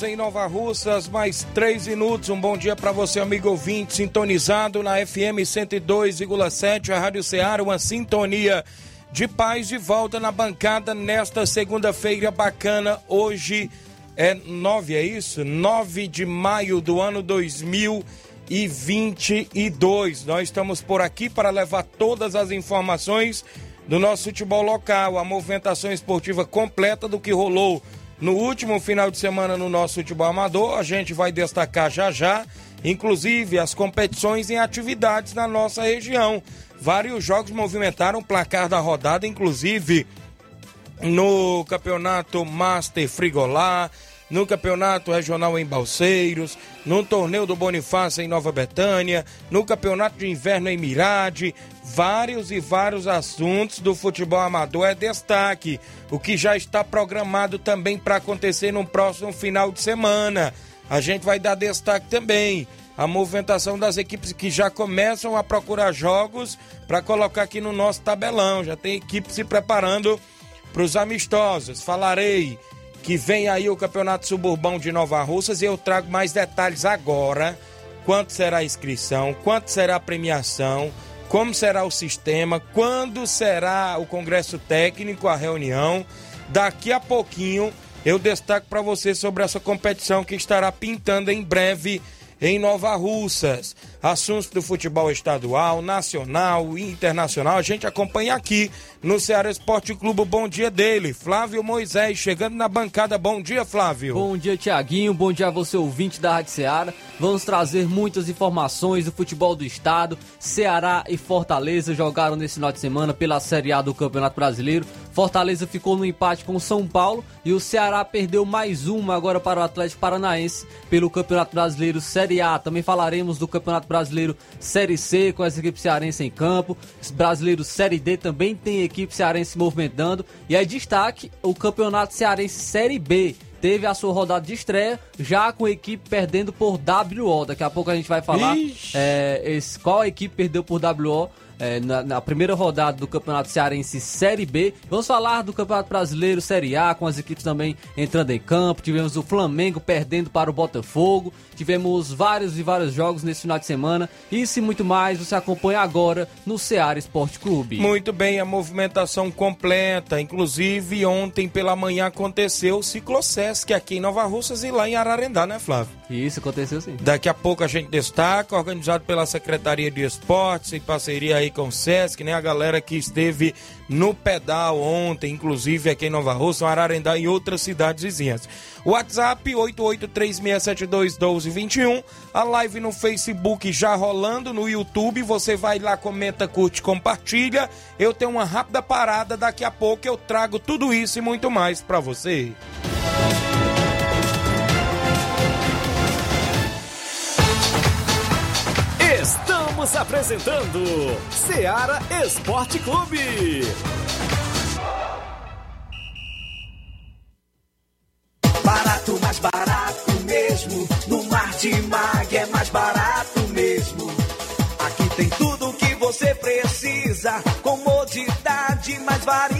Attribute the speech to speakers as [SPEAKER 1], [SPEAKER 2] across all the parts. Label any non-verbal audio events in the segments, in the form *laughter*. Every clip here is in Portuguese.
[SPEAKER 1] Horas em Nova Russas, mais 3 minutos. Um bom dia para você, amigo ouvinte, sintonizado na FM 102,7, a Rádio Ceará, uma sintonia de paz de volta na bancada nesta segunda-feira bacana. Hoje é 9, é isso? 9 de maio do ano 2022. Nós estamos por aqui para levar todas as informações do nosso futebol local, a movimentação esportiva completa do que rolou no último final de semana no nosso futebol amador. A gente vai destacar já já, inclusive as competições em atividades na nossa região. Vários jogos movimentaram o placar da rodada, inclusive no campeonato Master Frigolá, no campeonato regional em Balseiros, no torneio do Bonifácio em Nova Betânia, no campeonato de inverno em Mirade, vários e vários assuntos do futebol amador é destaque, o que já está programado também para acontecer no próximo final de semana. A gente vai dar destaque também a movimentação das equipes que já começam a procurar jogos para colocar aqui no nosso tabelão. Já tem equipe se preparando para os amistosos. Falarei que vem aí o Campeonato Suburbão de Nova Russas e eu trago mais detalhes agora. Quanto será a inscrição, quanto será a premiação, como será o sistema, quando será o congresso técnico, a reunião. Daqui a pouquinho eu destaco para você sobre essa competição que estará pintando em breve em Nova Russas. Assuntos do futebol estadual, nacional e internacional, a gente acompanha aqui no Ceará Esporte Clube. Bom dia dele, Flávio Moisés, chegando na bancada. Bom dia, Flávio.
[SPEAKER 2] Bom dia, Tiaguinho. Bom dia a você, ouvinte da Rádio Ceará. Vamos trazer muitas informações do futebol do estado. Ceará e Fortaleza jogaram nesse final de semana pela Série A do Campeonato Brasileiro. Fortaleza ficou no empate com São Paulo e o Ceará perdeu mais uma agora para o Atlético Paranaense pelo Campeonato Brasileiro Série A. Também falaremos do Campeonato Brasileiro Série C com as equipes cearenses em campo. Brasileiro Série D também tem equipe cearense se movimentando. E aí destaque o Campeonato Cearense Série B teve a sua rodada de estreia, já com a equipe perdendo por WO. Daqui a pouco a gente vai falar é, esse, qual a equipe perdeu por WO. É, na, na, primeira rodada do Campeonato Cearense Série B. Vamos falar do Campeonato Brasileiro Série A, com as equipes também entrando em campo. Tivemos o Flamengo perdendo para o Botafogo. Tivemos vários e vários jogos nesse final de semana. Isso e muito mais você acompanha agora no Ceará Esporte Clube.
[SPEAKER 1] Muito bem, a movimentação completa. Inclusive, ontem pela manhã aconteceu o Ciclosesc aqui em Nova Russas e lá em Ararendá, né, Flávio?
[SPEAKER 2] Isso aconteceu sim.
[SPEAKER 1] Daqui a pouco a gente destaca, organizado pela Secretaria de Esportes, em parceria aí com o Sesc, né? A galera que esteve no pedal ontem, inclusive aqui em Nova Russa, Ararendá e outras cidades vizinhas. WhatsApp 8836721221, a live no Facebook já rolando, no YouTube, você vai lá, comenta, curte, compartilha. Eu tenho uma rápida parada, daqui a pouco eu trago tudo isso e muito mais para você.
[SPEAKER 3] Estamos apresentando Seara Esporte Clube.
[SPEAKER 4] Barato, mais barato mesmo. No Martimag é mais barato mesmo. Aqui tem tudo o que você precisa. Comodidade, mais variedade.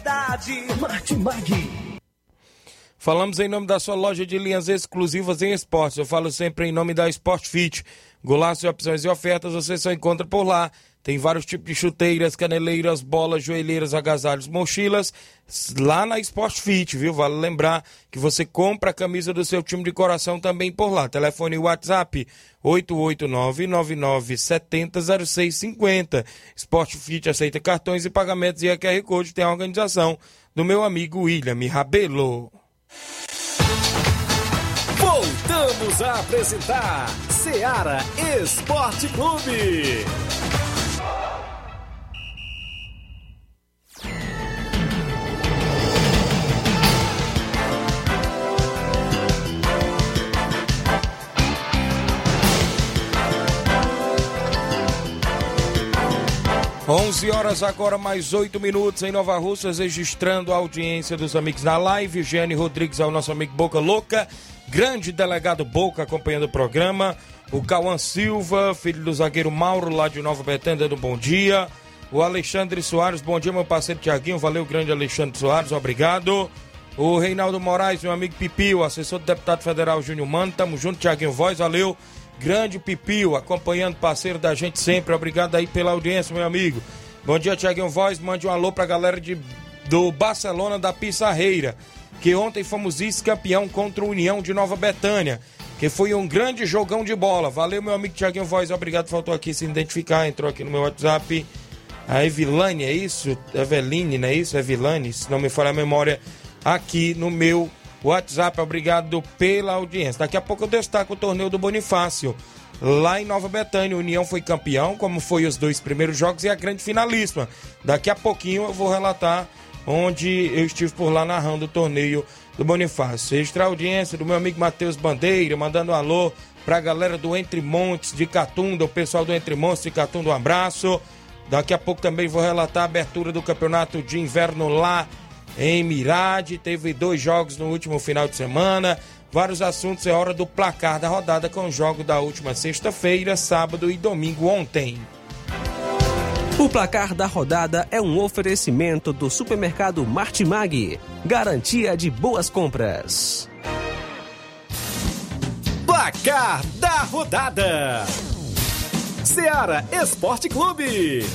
[SPEAKER 5] Martimag.
[SPEAKER 1] Falamos em nome da sua loja de linhas exclusivas em esportes. Eu falo sempre em nome da Sport Fit. Golaço de opções e ofertas você só encontra por lá. Tem vários tipos de chuteiras, caneleiras, bolas, joelheiras, agasalhos, mochilas, lá na Sport Fit, viu? Vale lembrar que você compra a camisa do seu time de coração também por lá. Telefone WhatsApp 889-9970-0650. Sport Fit aceita cartões e pagamentos e a QR Code tem a organização do meu amigo William Rabelo.
[SPEAKER 3] Voltamos a apresentar Seara Esporte Clube.
[SPEAKER 1] 11 horas agora, mais 8 minutos em Nova Russas, registrando a audiência dos amigos na live. Giane Rodrigues ao nosso amigo Boca Louca, grande delegado Boca acompanhando o programa. O Cauã Silva, filho do zagueiro Mauro, lá de Nova Betânia, do Bom Dia. O Alexandre Soares, bom dia, meu parceiro Tiaguinho. Valeu, grande Alexandre Soares, obrigado. O Reinaldo Moraes, meu amigo Pipio, assessor do deputado federal Júnior Mano. Tamo junto, Tiaguinho Voz, valeu. Grande Pipio, acompanhando parceiro da gente sempre. Obrigado aí pela audiência, meu amigo. Bom dia, Tiaguinho Voz. Mande um alô pra galera de, do Barcelona da Pissarreira, que ontem fomos vice-campeão contra o União de Nova Betânia, que foi um grande jogão de bola. Valeu, meu amigo Tiaguinho Voz. Obrigado, faltou aqui se identificar, entrou aqui no meu WhatsApp. A Evilane, é isso? Eveline, não é isso? Evilane, se não me falha a memória, aqui no meu WhatsApp. Obrigado pela audiência. Daqui a pouco eu destaco o torneio do Bonifácio. Lá em Nova Betânia, União foi campeão, como foi os dois primeiros jogos, e a grande finalíssima. Daqui a pouquinho eu vou relatar onde eu estive por lá narrando o torneio do Bonifácio. Extra audiência do meu amigo Matheus Bandeira, mandando um alô pra galera do Entre Montes de Catunda, o pessoal do Entre Montes de Catunda, um abraço. Daqui a pouco também vou relatar a abertura do campeonato de inverno lá em Mirade. Teve dois jogos no último final de semana. Vários assuntos, é hora do placar da rodada com o jogo da última sexta-feira, sábado e domingo ontem.
[SPEAKER 6] O placar da rodada é um oferecimento do supermercado Martimag. Garantia de boas compras.
[SPEAKER 3] Placar da rodada: Seara Esporte Clube.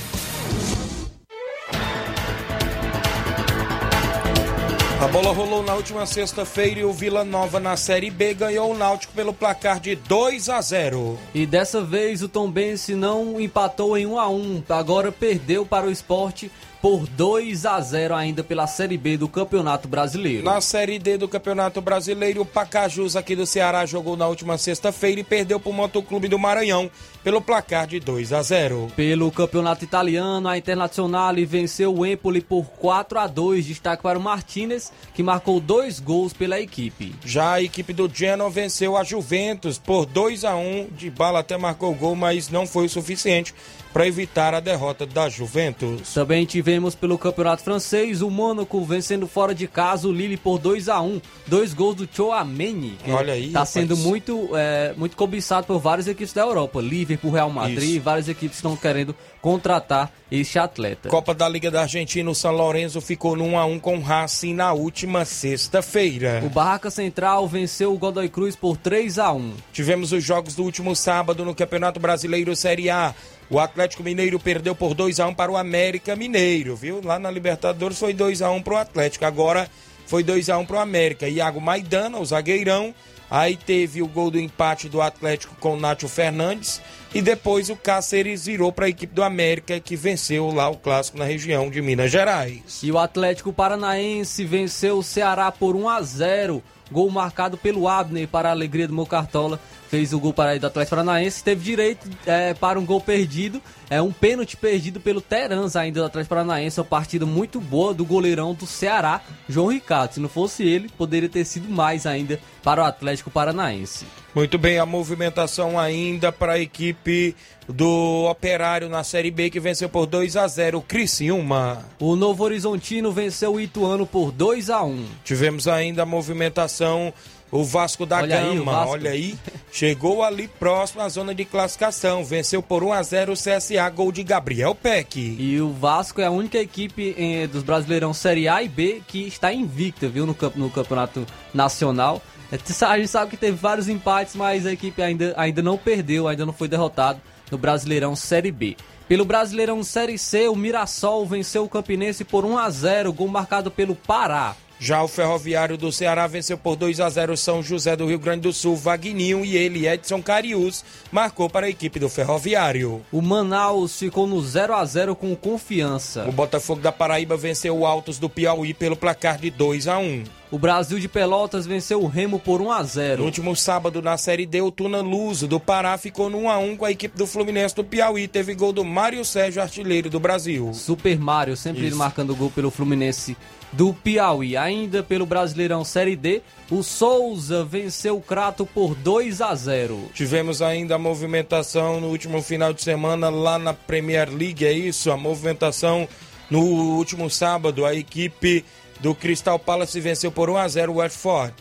[SPEAKER 1] A bola rolou na última sexta-feira e o Vila Nova na Série B ganhou o Náutico pelo placar de 2 a 0.
[SPEAKER 2] E dessa vez o Tombense não empatou em 1 a 1, agora perdeu para o esporte por 2 a 0 ainda pela Série B do Campeonato Brasileiro.
[SPEAKER 1] Na Série D do Campeonato Brasileiro, o Pacajus aqui do Ceará jogou na última sexta-feira e perdeu para o Motoclube do Maranhão pelo placar de 2 a 0.
[SPEAKER 2] Pelo Campeonato Italiano, a Internazionale venceu o Empoli por 4 a 2, destaque para o Martinez, que marcou dois gols pela equipe.
[SPEAKER 1] Já a equipe do Genoa venceu a Juventus por 2 a 1, de bala até marcou gol, mas não foi o suficiente para evitar a derrota da Juventus.
[SPEAKER 2] Também tivemos pelo Campeonato Francês o Mônaco vencendo fora de casa o Lille por 2 a 1 Dois gols do Chouameni.
[SPEAKER 1] Olha aí,
[SPEAKER 2] Tá
[SPEAKER 1] rapaz.
[SPEAKER 2] sendo muito, é, muito cobiçado por várias equipes da Europa. Liverpool, Real Madrid,
[SPEAKER 1] Isso.
[SPEAKER 2] várias equipes estão querendo contratar este atleta.
[SPEAKER 1] Copa da Liga da Argentina, o São Lourenço ficou no 1 a 1 com o Racing na última sexta-feira.
[SPEAKER 2] O Barraca Central venceu o Godoy Cruz por 3 a 1
[SPEAKER 1] Tivemos os jogos do último sábado no Campeonato Brasileiro Série A. O Atlético Mineiro perdeu por 2 a 1 para o América Mineiro, viu? Lá na Libertadores foi 2 a 1 para o Atlético. Agora foi 2 a 1 para o América. Iago Maidana, o zagueirão. Aí teve o gol do empate do Atlético com o Nátio Fernandes. E depois o Cáceres virou para a equipe do América, que venceu lá o clássico na região de Minas Gerais.
[SPEAKER 2] E o Atlético Paranaense venceu o Ceará por 1 a 0. Gol marcado pelo Abner para a alegria do meu Cartola. Fez o gol para do Atlético Paranaense, teve direito é, para um gol perdido, é um pênalti perdido pelo Terans ainda do Atlético Paranaense, uma partida muito boa do goleirão do Ceará, João Ricardo. Se não fosse ele, poderia ter sido mais ainda para o Atlético Paranaense.
[SPEAKER 1] Muito bem, a movimentação ainda para a equipe do Operário na Série B que venceu por 2 a 0 o Criciúma.
[SPEAKER 2] O Novo Horizontino venceu o Ituano por 2 a 1.
[SPEAKER 1] Tivemos ainda a movimentação o Vasco da
[SPEAKER 2] Olha aí,
[SPEAKER 1] Gama,
[SPEAKER 2] Vasco.
[SPEAKER 1] olha aí, chegou ali próximo à zona de classificação, venceu por 1 a 0 o CSA, gol de Gabriel Peck.
[SPEAKER 2] E o Vasco é a única equipe eh, dos Brasileirão Série A e B que está invicta, viu, no, camp- no Campeonato Nacional. É, A gente sabe que teve vários empates, mas a equipe ainda, ainda não perdeu, ainda não foi derrotado no Brasileirão Série B. Pelo Brasileirão Série C, o Mirassol venceu o Campinense por 1 a 0 gol marcado pelo Pará.
[SPEAKER 1] Já o Ferroviário do Ceará venceu por 2 a 0 São José do Rio Grande do Sul, Vagninho e ele, Edson Carius, marcou para a equipe do Ferroviário.
[SPEAKER 2] O Manaus ficou no 0 a 0 com confiança.
[SPEAKER 1] O Botafogo da Paraíba venceu o Altos do Piauí pelo placar de 2 a 1.
[SPEAKER 2] O Brasil de Pelotas venceu o Remo por 1 a
[SPEAKER 1] No
[SPEAKER 2] 0.
[SPEAKER 1] último sábado, na Série D, o Tuna Luso do Pará ficou no 1 a 1 com a equipe do Fluminense do Piauí. Teve gol do Mário Sérgio, artilheiro do Brasil.
[SPEAKER 2] Super Mario, sempre
[SPEAKER 1] Isso.
[SPEAKER 2] marcando gol pelo Fluminense do Piauí. Ainda pelo Brasileirão Série D, o Souza venceu o Crato por 2 a 0.
[SPEAKER 1] Tivemos ainda a movimentação no último final de semana lá na Premier League, é isso? A movimentação no último sábado, a equipe do Crystal Palace venceu por 1 a 0 o Watford.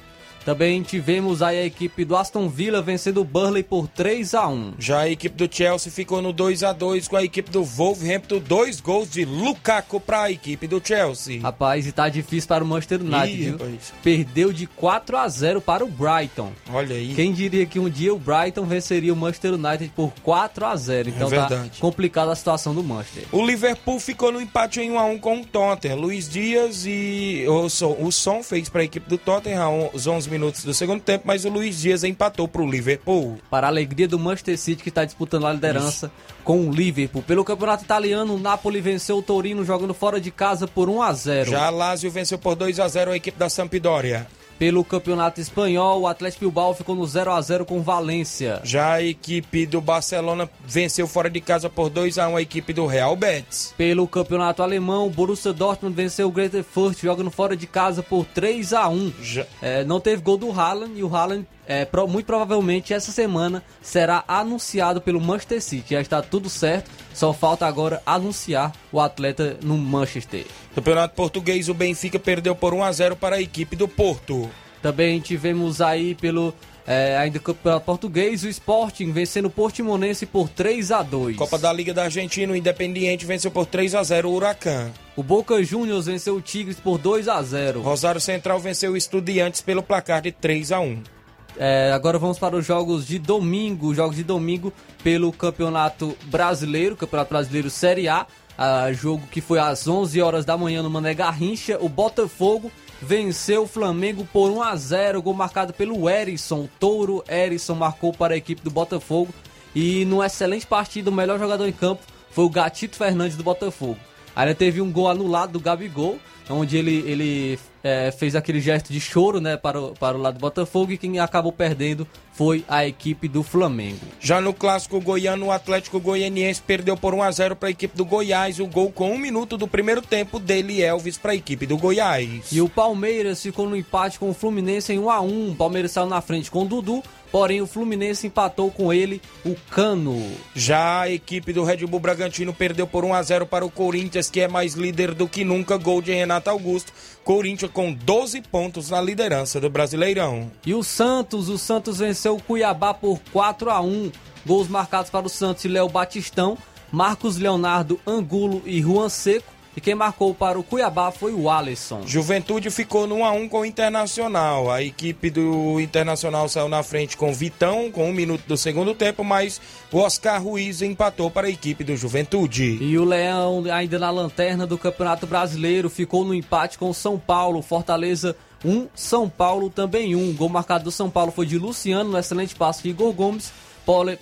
[SPEAKER 2] Também tivemos aí a equipe do Aston Villa vencendo o Burley por 3 a 1.
[SPEAKER 1] Já a equipe do Chelsea ficou no 2 a 2 com a equipe do Wolverhampton, dois gols de Lukaku para a equipe do Chelsea.
[SPEAKER 2] Rapaz, e tá difícil para o Manchester United,
[SPEAKER 1] Ih.
[SPEAKER 2] Perdeu de 4 a 0 para o Brighton.
[SPEAKER 1] Olha aí.
[SPEAKER 2] Quem diria que um dia o Brighton venceria o Manchester United por 4 a 0. Então tá
[SPEAKER 1] verdade.
[SPEAKER 2] complicada a situação do Manchester.
[SPEAKER 1] O Liverpool ficou no empate em 1 a 1 com o Tottenham. Luiz Dias e o Son, o Son fez para a equipe do Tottenham aos 11 minutos do segundo tempo, mas o Luiz Dias empatou para o Liverpool.
[SPEAKER 2] para a alegria do Manchester City que está disputando a liderança com o Liverpool. Pelo campeonato italiano, o Napoli venceu o Torino jogando fora de casa por 1 a 0.
[SPEAKER 1] Já a Lazio venceu por 2 a 0 a equipe da Sampdoria.
[SPEAKER 2] Pelo campeonato espanhol, o Atlético Bilbao ficou no 0 a 0 com Valência.
[SPEAKER 1] Já a equipe do Barcelona venceu fora de casa por 2 a 1 a equipe do Real Betis.
[SPEAKER 2] Pelo campeonato alemão, o Borussia Dortmund venceu o Greuther Fürth jogando fora de casa por 3 a 1.
[SPEAKER 1] Já-
[SPEAKER 2] É, não teve gol do Haaland e o Haaland, é, pro- muito provavelmente, essa semana será anunciado pelo Manchester City. Já está tudo certo, só falta agora anunciar o atleta no Manchester.
[SPEAKER 1] Campeonato Português, o Benfica perdeu por 1 a 0 para a equipe do Porto.
[SPEAKER 2] Também tivemos aí pelo é, ainda Campeonato Português, o Sporting vencendo o Portimonense por 3 a 2.
[SPEAKER 1] Copa da Liga da Argentina, o Independiente venceu por 3 a 0 o Huracan.
[SPEAKER 2] O Boca Juniors venceu o Tigres por 2 a 0.
[SPEAKER 1] Rosário Central venceu o Estudiantes pelo placar de 3 a 1.
[SPEAKER 2] É, agora vamos para os jogos de domingo, jogos de domingo pelo Campeonato Brasileiro, Campeonato Brasileiro Série A, ah, jogo que foi às 11 horas da manhã no Mané Garrincha, o Botafogo venceu o Flamengo por 1 a 0, gol marcado pelo Erisson, Touro. Erisson marcou para a equipe do Botafogo. E numa excelente partida, o melhor jogador em campo foi o Gatito Fernandes do Botafogo. Ainda teve um gol anulado do Gabigol, onde ele, ele é, fez aquele gesto de choro né, para, o, para o lado do Botafogo e quem acabou perdendo foi a equipe do Flamengo.
[SPEAKER 1] Já no clássico goiano, o Atlético Goianiense perdeu por 1 a 0 para a equipe do Goiás. O gol com um minuto do primeiro tempo dele, Elvis, para a equipe do Goiás.
[SPEAKER 2] E o Palmeiras ficou no empate com o Fluminense em 1 a 1 O Palmeiras saiu na frente com o Dudu, porém o Fluminense empatou com ele, o Cano.
[SPEAKER 1] Já a equipe do Red Bull Bragantino perdeu por 1 a 0 para o Corinthians, que é mais líder do que nunca. Gol de Renato Augusto. Corinthians com 12 pontos na liderança do Brasileirão.
[SPEAKER 2] E o Santos, o Santos venceu o Cuiabá por 4 a 1 Gols marcados para o Santos e Léo Batistão, Marcos Leonardo, Angulo e Juan Seco. E quem marcou para o Cuiabá foi o Alisson.
[SPEAKER 1] Juventude ficou no 1 a 1 com o Internacional. A equipe do Internacional saiu na frente com o Vitão, com um minuto do segundo tempo, mas o Oscar Ruiz empatou para a equipe do Juventude.
[SPEAKER 2] E o Leão, ainda na lanterna do Campeonato Brasileiro, ficou no empate com o São Paulo. Fortaleza 1, São Paulo também 1. Gol marcado do São Paulo foi de Luciano, no excelente passe de Igor Gomes.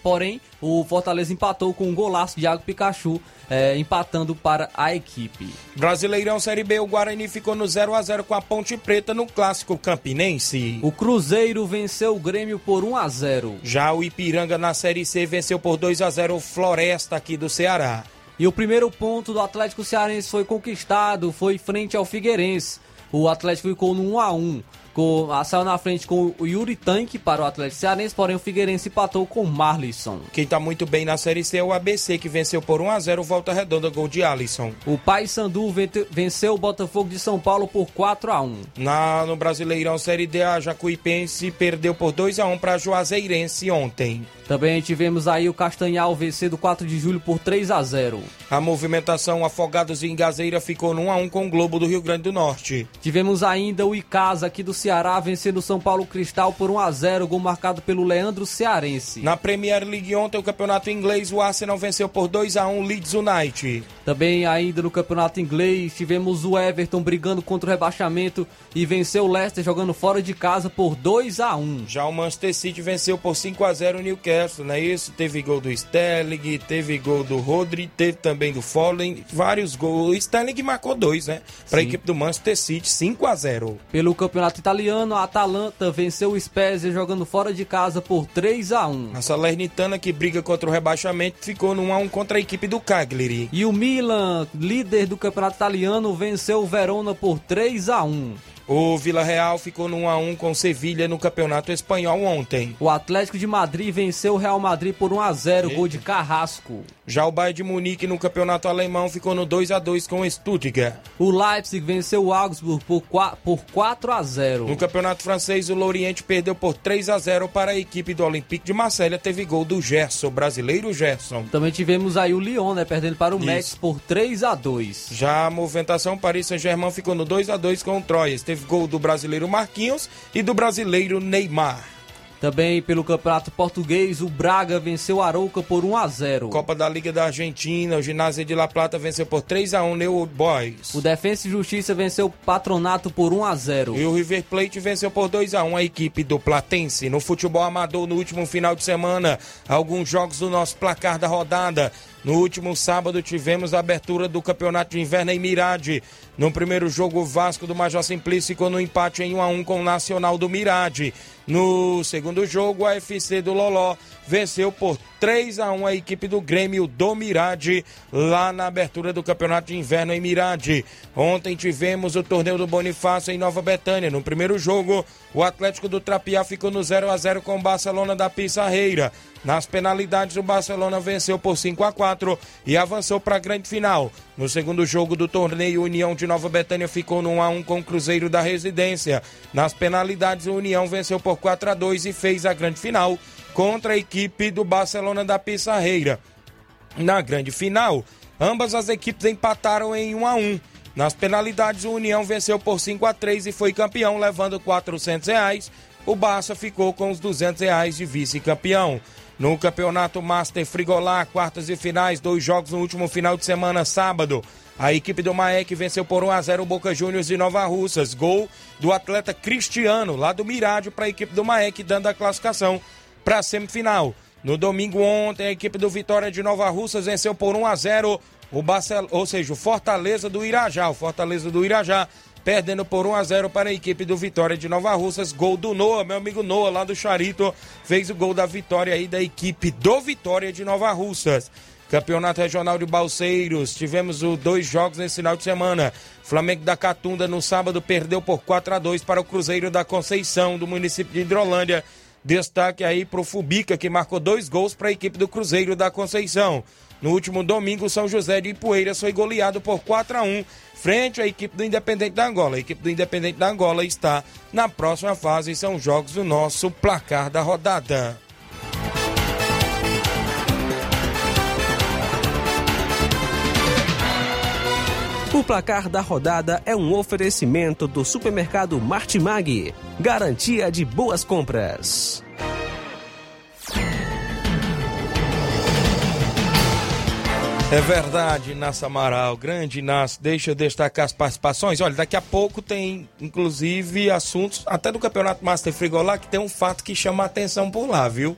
[SPEAKER 2] Porém, o Fortaleza empatou com um golaço de Iago Pikachu, é, empatando para a equipe.
[SPEAKER 1] Brasileirão Série B, o Guarani ficou no 0 a 0 com a Ponte Preta no clássico campinense.
[SPEAKER 2] O Cruzeiro venceu o Grêmio por 1 a 0.
[SPEAKER 1] Já o Ipiranga na Série C venceu por 2 a 0 o Floresta aqui do Ceará.
[SPEAKER 2] E o primeiro ponto do Atlético Cearense foi conquistado, foi frente ao Figueirense. O Atlético ficou no 1 a 1 com, a, saiu na frente com o Yuri Tanque para o Atlético Cearense, porém o Figueirense empatou com o Marlisson.
[SPEAKER 1] Quem está muito bem na Série C é o ABC, que venceu por 1 a 0 Volta Redonda, gol de Alisson.
[SPEAKER 2] O Paysandu venceu o Botafogo de São Paulo por 4 a 1
[SPEAKER 1] na, No Brasileirão Série D, a Jacuipense perdeu por 2 a 1 para a Juazeirense ontem.
[SPEAKER 2] Também tivemos aí o Castanhal vencendo 4 de julho por 3 a 0
[SPEAKER 1] A movimentação Afogados e Engazeira ficou no 1 a 1 com o Globo do Rio Grande do Norte.
[SPEAKER 2] Tivemos ainda o Icasa aqui do Ceará vencendo o São Paulo Cristal por 1 a 0 gol marcado pelo Leandro Cearense.
[SPEAKER 1] Na Premier League ontem, o campeonato inglês, o Arsenal venceu por 2 a 1 Leeds United.
[SPEAKER 2] Também ainda no campeonato inglês, tivemos o Everton brigando contra o rebaixamento e venceu o Leicester jogando fora de casa por 2 a 1
[SPEAKER 1] Já o Manchester City venceu por 5 a 0 o Newcastle, não é isso? Teve gol do Sterling, teve gol do Rodri, teve também do Fallen, vários gols. O Sterling marcou dois, né? Para a equipe do Manchester City, 5 a 0
[SPEAKER 2] Pelo campeonato italiano, a Atalanta venceu o Spezia jogando fora de casa por 3 a 1
[SPEAKER 1] A Salernitana, que briga contra o rebaixamento, ficou no 1 a 1 contra a equipe do Cagliari.
[SPEAKER 2] E o Milan, líder do campeonato italiano, venceu o Verona por 3 a 1
[SPEAKER 1] o Vila Real ficou no 1x1 com Sevilha no Campeonato Espanhol ontem.
[SPEAKER 2] O Atlético de Madrid venceu o Real Madrid por 1x0, gol de Carrasco.
[SPEAKER 1] Já o Bayern de Munique no Campeonato Alemão ficou no 2x2 com Stuttgart.
[SPEAKER 2] O Leipzig venceu o Augsburg por 4x0.
[SPEAKER 1] No Campeonato Francês, o Lorient perdeu por 3x0 para a equipe do Olympique de Marselha. Teve gol do Gerson, brasileiro Gerson.
[SPEAKER 2] Também tivemos aí o Lyon, né, perdendo para o Isso. Metz por 3x2.
[SPEAKER 1] Já a movimentação Paris Saint-Germain ficou no 2x2 com o Troyes teve gol do brasileiro Marquinhos e do brasileiro Neymar.
[SPEAKER 2] Também pelo Campeonato Português, o Braga venceu o Arouca por 1 a 0.
[SPEAKER 1] Copa da Liga da Argentina, o Ginásio de La Plata venceu por 3 a 1 New Boys.
[SPEAKER 2] O Defensa e Justiça venceu o Patronato por 1 a 0.
[SPEAKER 1] E o River Plate venceu por 2 a 1 a equipe do Platense. No futebol amador, no último final de semana, alguns jogos do nosso placar da rodada. No último sábado tivemos a abertura do Campeonato de Inverno em Mirade. No primeiro jogo, o Vasco do Major Simplício ficou no empate em 1 a 1 com o Nacional do Mirade. No segundo jogo, a FC do Loló venceu por 3 a 1 a equipe do Grêmio do Mirade, lá na abertura do Campeonato de Inverno em Mirade. Ontem tivemos o torneio do Bonifácio em Nova Betânia. No primeiro jogo, o Atlético do Trapiá ficou no 0 a 0 com o Barcelona da Pissarreira. Nas penalidades, o Barcelona venceu por 5 a 4 e avançou para a grande final. No segundo jogo do torneio, União de Nova Betânia ficou no 1 a 1 com o Cruzeiro da Residência. Nas penalidades, o União venceu por 4 a 2 e fez a grande final contra a equipe do Barcelona da Pissarreira. Na grande final, ambas as equipes empataram em 1 a 1. Nas penalidades, o União venceu por 5 a 3 e foi campeão, levando 400 reais. O Barça ficou com os 200 reais de vice-campeão. No Campeonato Master Frigolá, quartas e finais, dois jogos no último final de semana, sábado. A equipe do Maek venceu por 1 a 0 o Boca Juniors de Nova Russas. Gol do atleta Cristiano, lá do Mirádio, para a equipe do Maek, dando a classificação para a semifinal. No domingo ontem, a equipe do Vitória de Nova Russas venceu por 1 a 0 o ou seja, o Fortaleza do Irajá. O Fortaleza do Irajá perdendo por 1 a 0 para a equipe do Vitória de Nova Russas. Gol do Noah, meu amigo Noah, lá do Charito, fez o gol da vitória aí da equipe do Vitória de Nova Russas. Campeonato Regional de Balseiros, tivemos o dois jogos nesse final de semana. Flamengo da Catunda no sábado perdeu por 4 a 2 para o Cruzeiro da Conceição, do município de Hidrolândia. Destaque aí para o Fubica, que marcou dois gols para a equipe do Cruzeiro da Conceição. No último domingo, São José de Ipueiras foi goleado por 4 a 1 frente à equipe do Independente da Angola. A equipe do Independente da Angola está na próxima fase e são jogos do nosso placar da rodada.
[SPEAKER 6] O placar da rodada é um oferecimento do supermercado Martimag, garantia de boas compras.
[SPEAKER 1] É verdade, Inácio Amaral, grande Inácio. Deixa eu destacar as participações. Olha, daqui a pouco tem, inclusive, assuntos até do Campeonato Master Frigolá, que tem um fato que chama a atenção por lá, viu?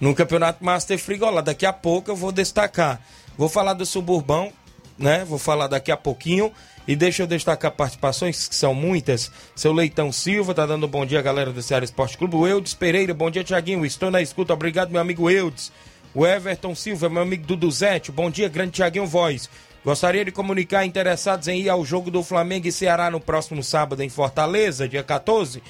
[SPEAKER 1] No Campeonato Master Frigolá. Daqui a pouco eu vou destacar. Vou falar do Suburbão, né? Vou falar daqui a pouquinho. E deixa eu destacar participações, que são muitas. Seu Leitão Silva tá dando um bom dia, galera do Ceará Esporte Clube. O Eudes Pereira, bom dia, Tiaguinho. Estou na escuta. Obrigado, meu amigo Eudes. O Everton Silva, meu amigo Duduzete, bom dia, grande Tiaguinho Voz. Gostaria de comunicar interessados em ir ao jogo do Flamengo e Ceará no próximo sábado em Fortaleza, dia 14.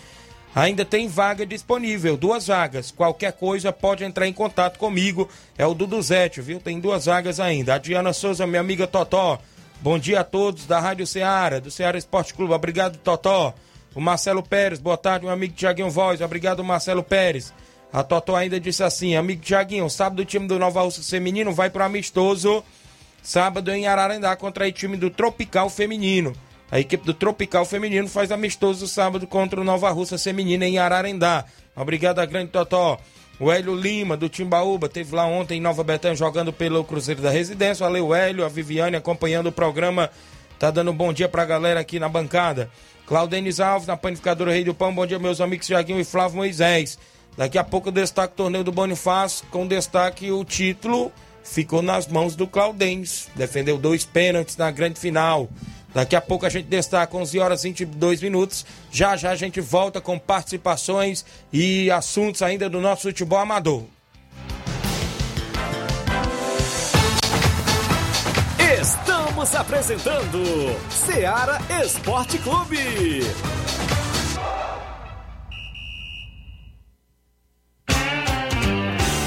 [SPEAKER 1] Ainda tem vaga disponível, duas vagas. Qualquer coisa pode entrar em contato comigo. É o Duduzete, viu? Tem duas vagas ainda. A Diana Souza, minha amiga Totó. Bom dia a todos da Rádio Ceará, do Ceará Esporte Clube. Obrigado, Totó. O Marcelo Pérez, boa tarde, meu amigo Tiaguinho Voz. Obrigado, Marcelo Pérez. A Totó ainda disse assim: Amigo Tiaguinho, sábado o time do Nova Russa Feminino vai para amistoso. Sábado em Ararendá contra o time do Tropical Feminino. A equipe do Tropical Feminino faz amistoso sábado contra o Nova Russa Feminina em Ararendá. Obrigado a grande Totó. O Hélio Lima, do Timbaúba, teve lá ontem em Nova Betânia jogando pelo Cruzeiro da Residência. Valeu, Hélio, a Viviane acompanhando o programa. Tá dando um bom dia pra galera aqui na bancada. Claudenis Alves, na panificadora Rei do Pão. Bom dia, meus amigos Tiaguinho e Flávio Moisés. Daqui a pouco destaque o torneio do Bonifácio, com destaque o título ficou nas mãos do Claudens. Defendeu dois pênaltis na grande final. Daqui a pouco a gente destaca 11 horas e 22 minutos. Já já a gente volta com participações e assuntos ainda do nosso futebol amador.
[SPEAKER 3] Estamos apresentando Seara Esporte Clube.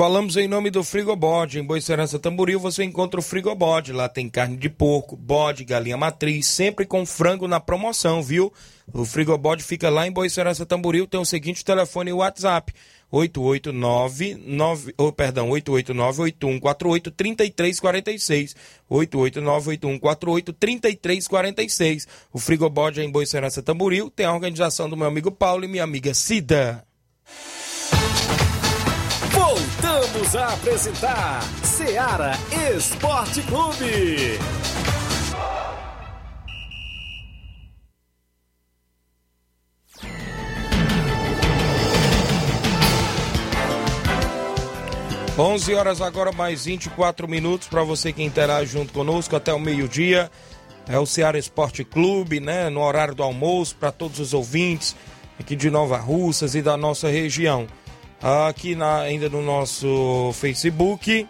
[SPEAKER 1] Falamos em nome do Frigobode. Em Boicerança Tamboril você encontra o Frigobode. Lá tem carne de porco, bode, galinha matriz, sempre com frango na promoção, viu? O Frigobode fica lá em Boicerança Tamboril. Tem o seguinte telefone e WhatsApp. 889 9, oh, perdão, 889 8148 3346 889 8148 3346 O Frigobode é em Boicerança Tamboril tem a organização do meu amigo Paulo e minha amiga Cida.
[SPEAKER 3] Voltamos a apresentar Seara Esporte Clube.
[SPEAKER 1] Onze horas agora, mais 24 minutos para você que interage junto conosco até o meio-dia. É o Ceará Esporte Clube, né? No horário do almoço, para todos os ouvintes aqui de Nova Russas e da nossa região. Aqui na, ainda no nosso Facebook,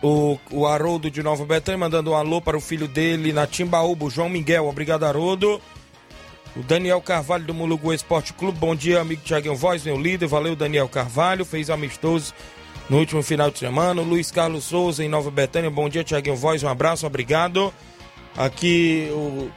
[SPEAKER 1] o, o Haroldo de Nova Betânia mandando um alô para o filho dele na Timbaúba, João Miguel. Obrigado, Haroldo. O Daniel Carvalho do Mulugu Esporte Clube. Bom dia, amigo Tiaguinho Voz, meu líder. Valeu, Daniel Carvalho. Fez amistoso no último final de semana. Luiz Carlos Souza em Nova Betânia. Bom dia, Tiaguinho Voz. Um abraço, obrigado. Aqui o,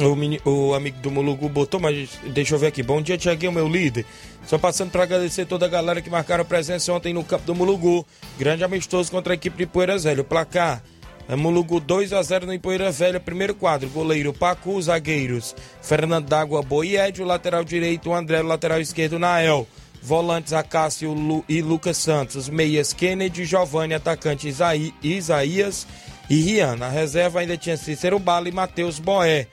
[SPEAKER 1] o, o amigo do Mulugu botou, mas deixa eu ver aqui. Bom dia, Tiaguinho, meu líder. Só passando para agradecer toda a galera que marcaram presença ontem no campo do Mulugu. Grande amistoso contra a equipe de Poeira Velha. O placar é Mulugu 2 a 0 no Poeira Velha, primeiro quadro. Goleiro Pacu, zagueiros Fernando D'Água Boi e Ed, o lateral direito André, lateral esquerdo Nael. Volantes Acácio Lu, e Lucas Santos, meias Kennedy, Giovanni, atacante Isaí, Isaías e Rian. Na reserva ainda tinha Cícero Bala e Matheus Boé.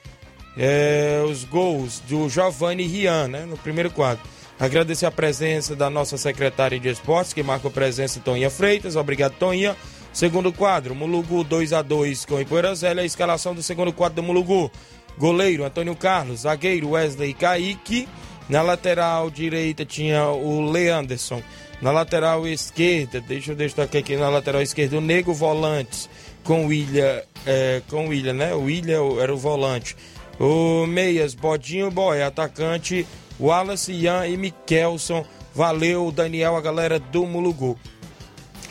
[SPEAKER 1] É, os gols do Giovanni e Rian, né, no primeiro quadro. Agradecer a presença da nossa secretária de esportes, que marcou presença Toninha Freitas. Obrigado, Toninha. Segundo quadro, Mulugu 2 a 2 com Ipoeirazela. A escalação do segundo quadro do Mulugu. Goleiro, Antônio Carlos. Zagueiro, Wesley Kaique. Na lateral direita tinha o Leanderson. Na lateral esquerda, deixa eu destacar aqui na lateral esquerda, o Nego Volantes com o William, é, com o né? O William era o volante. O Meias, Bodinho Boy, atacante, Wallace Ian e Mikelson Valeu, Daniel, a galera do Mulugu.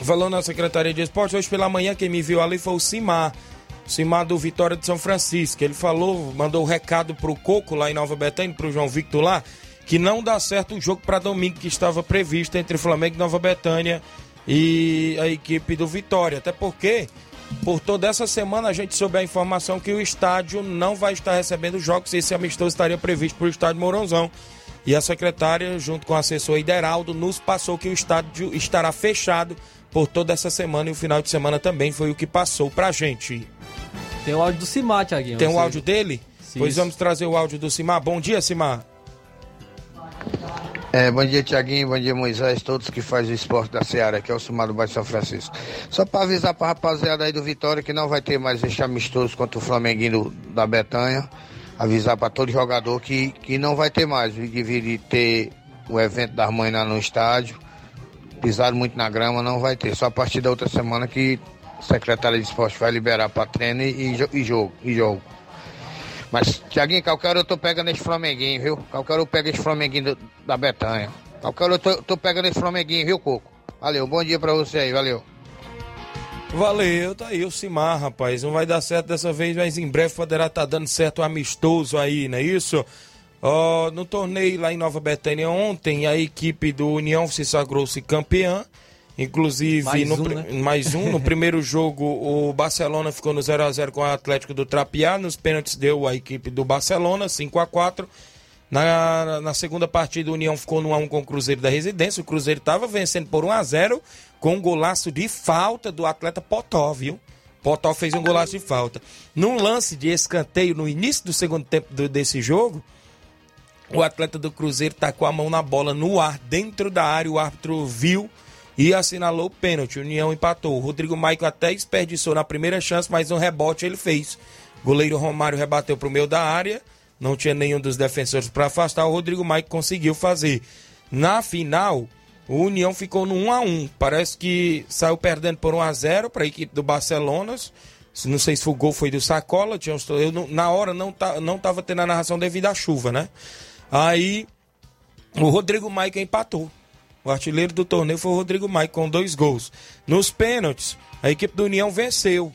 [SPEAKER 1] Falando na Secretaria de Esporte, hoje pela manhã quem me viu ali foi o Simar. Simar do Vitória de São Francisco. Ele falou, mandou o um recado pro Coco lá em Nova Betânia, pro João Victor lá, que não dá certo o jogo para domingo que estava previsto entre Flamengo e Nova Betânia e a equipe do Vitória. Até porque, por toda essa semana, a gente soube a informação que o estádio não vai estar recebendo jogos. Esse amistoso estaria previsto para o estádio Mourãozão. E a secretária, junto com o assessor Ideraldo, nos passou que o estádio estará fechado por toda essa semana e o final de semana também foi o que passou pra gente.
[SPEAKER 2] Tem o áudio do Simar, Tiaguinho.
[SPEAKER 1] Tem o áudio dele? Sim, pois vamos trazer o áudio do Simar. Bom dia, Simar.
[SPEAKER 7] É, bom dia, Tiaguinho, bom dia, Moisés, todos que fazem o esporte da Seara, aqui é o Simar do Bairro São Francisco. Só para avisar para a rapaziada aí do Vitória que não vai ter mais este amistoso contra o Flamenguinho da Betanha. Avisar para todo jogador que, que não vai ter mais, deveria ter o evento das mães lá no estádio pisaram muito na grama, não vai ter. Só a partir da outra semana que a secretária de esporte vai liberar para treino e, e, jogo. E jogo. Mas, Tiaguinho, qualquer hora eu tô pegando esse Flamenguinho, viu? Qualquer hora eu pego esse Flamenguinho do, da Betanha. Qualquer hora eu tô, tô pegando esse Flamenguinho, viu, Coco? Valeu, bom dia pra você aí, valeu.
[SPEAKER 1] Valeu, tá aí o Simar, rapaz. Não vai dar certo dessa vez, mas em breve poderá estar tá dando certo amistoso aí, não é isso? Oh, no torneio lá em Nova Betânia ontem, a equipe do União se sagrou-se campeã. Inclusive, mais, no, um, né? *laughs* mais um. No primeiro *laughs* jogo, o Barcelona ficou no 0 a 0 com o Atlético do Trapiá. Nos pênaltis deu a equipe do Barcelona, 5 a 4 na, na segunda partida, o União ficou no 1x1 com o Cruzeiro da Residência. O Cruzeiro estava vencendo por 1x0 com um golaço de falta do atleta Potó, viu? Potó fez um golaço de falta. Num lance de escanteio no início do segundo tempo do, desse jogo, o atleta do Cruzeiro tá com a mão na bola no ar, dentro da área. O árbitro viu e assinalou o pênalti. União empatou. O Rodrigo Maico até desperdiçou na primeira chance, mas um rebote ele fez. O goleiro Romário rebateu para o meio da área. Não tinha nenhum dos defensores para afastar. O Rodrigo Maico conseguiu fazer. Na final, o União ficou no 1 a 1 Parece que saiu perdendo por 1 a 0 para a equipe do Barcelona. Não sei se o gol foi do Sacola. Eu, na hora não, tá, não tava tendo a narração devido à chuva, né? Aí o Rodrigo Maica empatou. O artilheiro do torneio foi o Rodrigo Maica com dois gols. Nos pênaltis, a equipe do União venceu.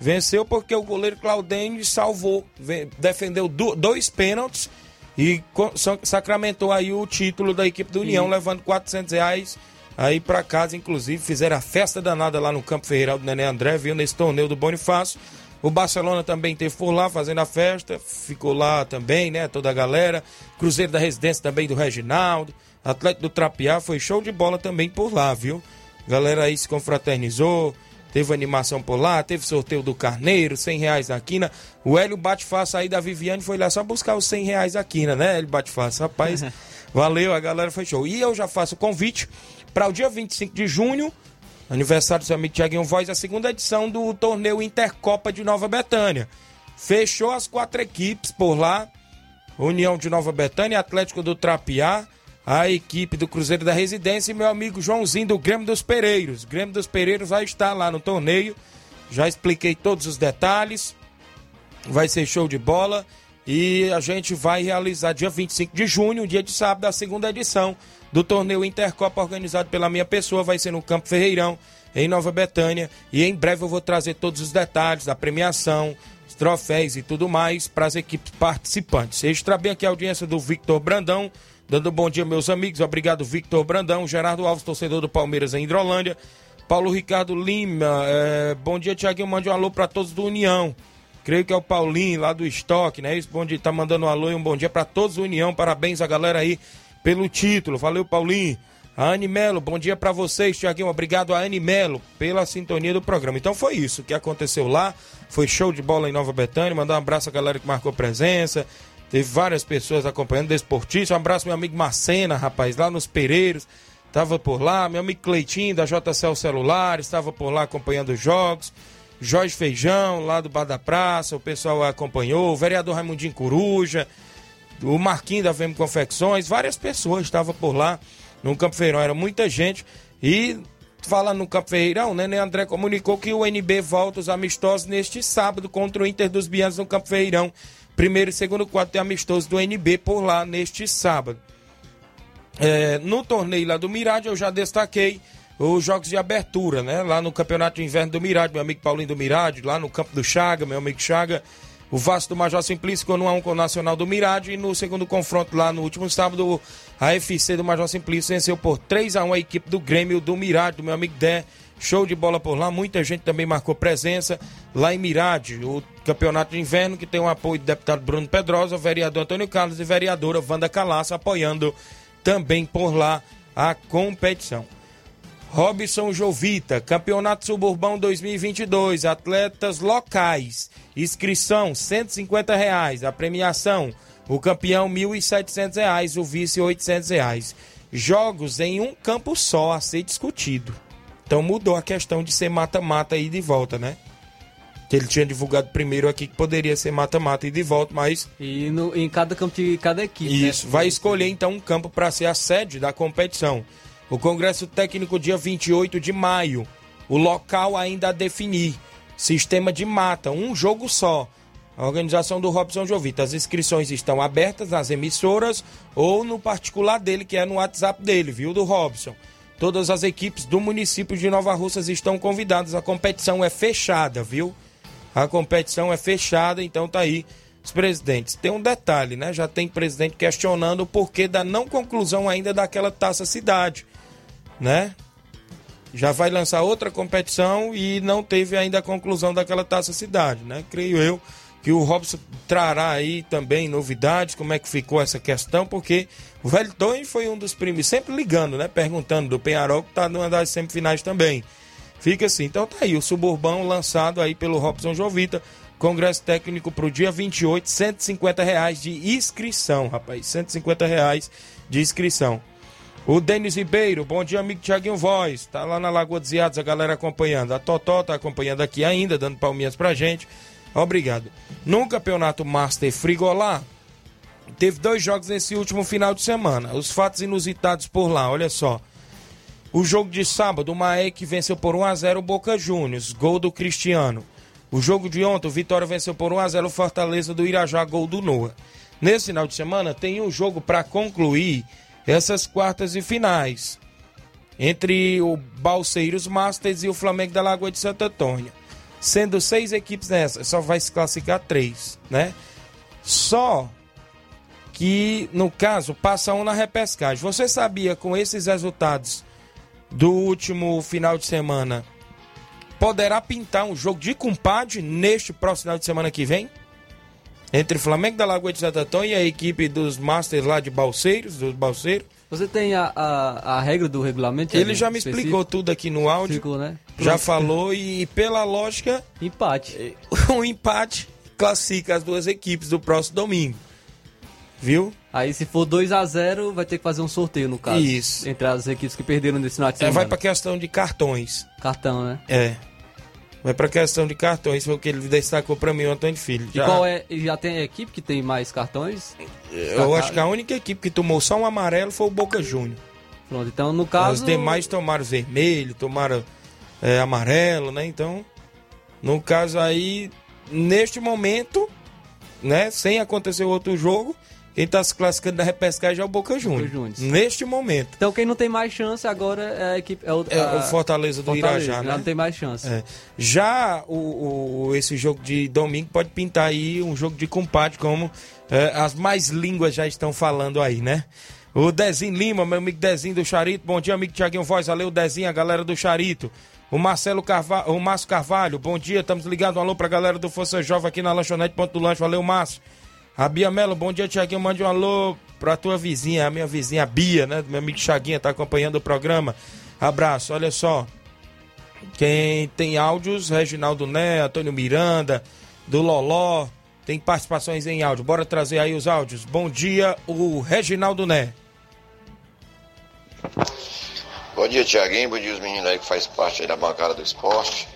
[SPEAKER 1] Venceu porque o goleiro Claudênio salvou, defendeu dois pênaltis e sacramentou aí o título da equipe do União, e... levando 400 reais aí para casa. Inclusive, fizeram a festa danada lá no Campo Ferreira do Nenê André, viu, nesse torneio do Bonifácio. O Barcelona também teve por lá fazendo a festa, ficou lá também, né? Toda a galera. Cruzeiro da Residência também do Reginaldo. Atlético do Trapiá foi show de bola também por lá, viu? Galera aí se confraternizou, teve animação por lá, teve sorteio do Carneiro, 100 reais na quina. O Hélio Bate-Faça aí da Viviane foi lá só buscar os 100 reais na quina, né, Hélio Bate-Faça? Rapaz, *laughs* valeu, a galera foi show. E eu já faço o convite para o dia 25 de junho, Aniversário do seu amigo Tiaguinho Voz, a segunda edição do torneio Intercopa de Nova Betânia. Fechou as quatro equipes por lá. União de Nova Betânia, Atlético do Trapiá, a equipe do Cruzeiro da Residência e meu amigo Joãozinho do Grêmio dos Pereiros. Grêmio dos Pereiros vai estar lá no torneio. Já expliquei todos os detalhes. Vai ser show de bola. E a gente vai realizar dia 25 de junho, dia de sábado, a segunda edição do torneio Intercopa organizado pela minha pessoa. Vai ser no Campo Ferreirão, em Nova Betânia. E em breve eu vou trazer todos os detalhes da premiação, os troféus e tudo mais para as equipes participantes. Extra bem aqui a audiência do Victor Brandão. Dando bom dia, meus amigos. Obrigado, Victor Brandão. Gerardo Alves, torcedor do Palmeiras em Hidrolândia. Paulo Ricardo Lima. É... Bom dia, Tiaguinho. Mande um alô para todos do União. Creio que é o Paulinho lá do estoque, né? Isso, bom dia, tá mandando um alô e um bom dia para todos do União. Parabéns a galera aí pelo título. Valeu, Paulinho. A Anne Melo, bom dia para vocês, Tiaguinho. Obrigado a Anne Melo pela sintonia do programa. Então foi isso que aconteceu lá. Foi show de bola em Nova Betânia. Mandar um abraço a galera que marcou presença. Teve várias pessoas acompanhando, desportista. Um abraço meu amigo Macena, rapaz, lá nos Pereiros. Tava por lá. Meu amigo Cleitinho, da JCL Celular, estava por lá acompanhando os jogos. Jorge Feijão, lá do Bar da Praça, o pessoal acompanhou. O vereador Raimundinho Coruja o Marquinhos da VM Confecções, várias pessoas estavam por lá no Campo Feirão, era muita gente. E falando no Campo Feirão, né, né, André comunicou que o NB volta os amistosos neste sábado contra o Inter dos Bianos no Campo Feirão. Primeiro e segundo quadro tem amistoso do NB por lá neste sábado. É, no torneio lá do Mirade, eu já destaquei os jogos de abertura, né? Lá no Campeonato de Inverno do Mirade, meu amigo Paulinho do Mirade, lá no Campo do Chaga, meu amigo Chaga. O Vasco do Major Simplício ficou no 1x1 com o Nacional do Mirade. E no segundo confronto, lá no último sábado, a FC do Major Simplício venceu por 3x1 a equipe do Grêmio do Mirade, do meu amigo Dé. Show de bola por lá, muita gente também marcou presença lá em Mirade, o campeonato de inverno que tem o apoio do deputado Bruno Pedrosa, vereador Antônio Carlos e vereadora Wanda Calaça apoiando também por lá a competição. Robson Jovita, Campeonato Suburbão 2022, atletas locais, inscrição 150 reais, a premiação, o campeão 1.700 reais, o vice 800 reais. Jogos em um campo só a ser discutido. Então mudou a questão de ser mata-mata e de volta, né? Que ele tinha divulgado primeiro aqui que poderia ser mata-mata e de volta, mas.
[SPEAKER 2] E no, em cada campo de cada equipe.
[SPEAKER 1] Isso,
[SPEAKER 2] né?
[SPEAKER 1] vai escolher então um campo para ser a sede da competição. O Congresso Técnico, dia 28 de maio. O local ainda a definir. Sistema de mata, um jogo só. A organização do Robson Jovita. As inscrições estão abertas nas emissoras ou no particular dele, que é no WhatsApp dele, viu, do Robson. Todas as equipes do município de Nova Russas estão convidadas. A competição é fechada, viu? A competição é fechada, então tá aí os presidentes. Tem um detalhe, né? Já tem presidente questionando o porquê da não conclusão ainda daquela taça cidade, né? Já vai lançar outra competição e não teve ainda a conclusão daquela taça cidade, né? Creio eu que o Robson trará aí também novidades, como é que ficou essa questão, porque o velho Tony foi um dos primeiros, sempre ligando, né? Perguntando do Penharol, que tá numa das semifinais também. Fica assim. Então tá aí, o Suburbão lançado aí pelo Robson Jovita. Congresso técnico pro dia 28, 150 reais de inscrição, rapaz. 150 reais de inscrição. O Denis Ribeiro, bom dia, amigo Tiaguinho Voz. Tá lá na Lagoa dos Iados, a galera acompanhando. A Totó tá acompanhando aqui ainda, dando palminhas pra gente. Obrigado. No campeonato Master Frigolá, teve dois jogos nesse último final de semana. Os fatos inusitados por lá, olha só. O jogo de sábado, o Maek venceu por 1x0 o Boca Juniors, gol do Cristiano. O jogo de ontem, o Vitória venceu por 1x0 o Fortaleza do Irajá, gol do Noah. Nesse final de semana, tem um jogo para concluir essas quartas e finais. Entre o Balseiros Masters e o Flamengo da Lagoa de Santo Antônio. Sendo seis equipes nessa, só vai se classificar três, né? Só que, no caso, passa um na repescagem. Você sabia com esses resultados do último final de semana poderá pintar um jogo de compadre neste próximo final de semana que vem? Entre Flamengo da Lagoa de Santo e a equipe dos Masters lá de Balseiros, dos Balseiros.
[SPEAKER 2] Você tem a, a, a regra do regulamento?
[SPEAKER 1] Ele já me específico? explicou tudo aqui no áudio.
[SPEAKER 2] Explicou, né?
[SPEAKER 1] Já falou e pela lógica.
[SPEAKER 2] Empate. *laughs*
[SPEAKER 1] Um empate classifica as duas equipes do próximo domingo. Viu?
[SPEAKER 2] Aí se for 2 a 0 vai ter que fazer um sorteio no caso.
[SPEAKER 1] Isso.
[SPEAKER 2] Entre as equipes que perderam nesse final de semana.
[SPEAKER 1] É, vai pra questão de cartões.
[SPEAKER 2] Cartão, né?
[SPEAKER 1] É. Vai pra questão de cartões, foi o que ele destacou pra mim, o Antônio Filho.
[SPEAKER 2] Já... E qual é? Já tem a equipe que tem mais cartões?
[SPEAKER 1] Eu acho que a única equipe que tomou só um amarelo foi o Boca Júnior.
[SPEAKER 2] Pronto, então no caso.
[SPEAKER 1] Os demais tomaram vermelho, tomaram é, amarelo, né? Então, no caso aí, neste momento, né, sem acontecer outro jogo, quem está se classificando na repescagem é o Boca Juniors. Neste momento.
[SPEAKER 2] Então quem não tem mais chance agora é a equipe. É o,
[SPEAKER 1] é o Fortaleza do Fortaleza, Irajá, né?
[SPEAKER 2] não tem mais chance.
[SPEAKER 1] É. Já o, o, esse jogo de domingo pode pintar aí um jogo de compadre, como é, as mais línguas já estão falando aí, né? O Dezinho Lima, meu amigo Dezinho do Charito. Bom dia, amigo Tiaguinho Voz. Valeu, Dezinho, a galera do Charito. O Marcelo Carvalho, o Márcio Carvalho, bom dia, estamos ligados. Um alô pra galera do Força Jovem aqui na Lanchonete Ponto do Lanche. Valeu, Márcio. A Bia Melo, bom dia, Tiaguinho. Mande um alô pra tua vizinha, a minha vizinha Bia, né? Meu amigo Chaguinha tá acompanhando o programa. Abraço, olha só. Quem tem áudios, Reginaldo Né, Antônio Miranda, do Loló, tem participações em áudio. Bora trazer aí os áudios. Bom dia, o Reginaldo Né.
[SPEAKER 8] Bom dia, Tiaguinho. Bom dia, os meninos aí que faz parte da bancada do esporte.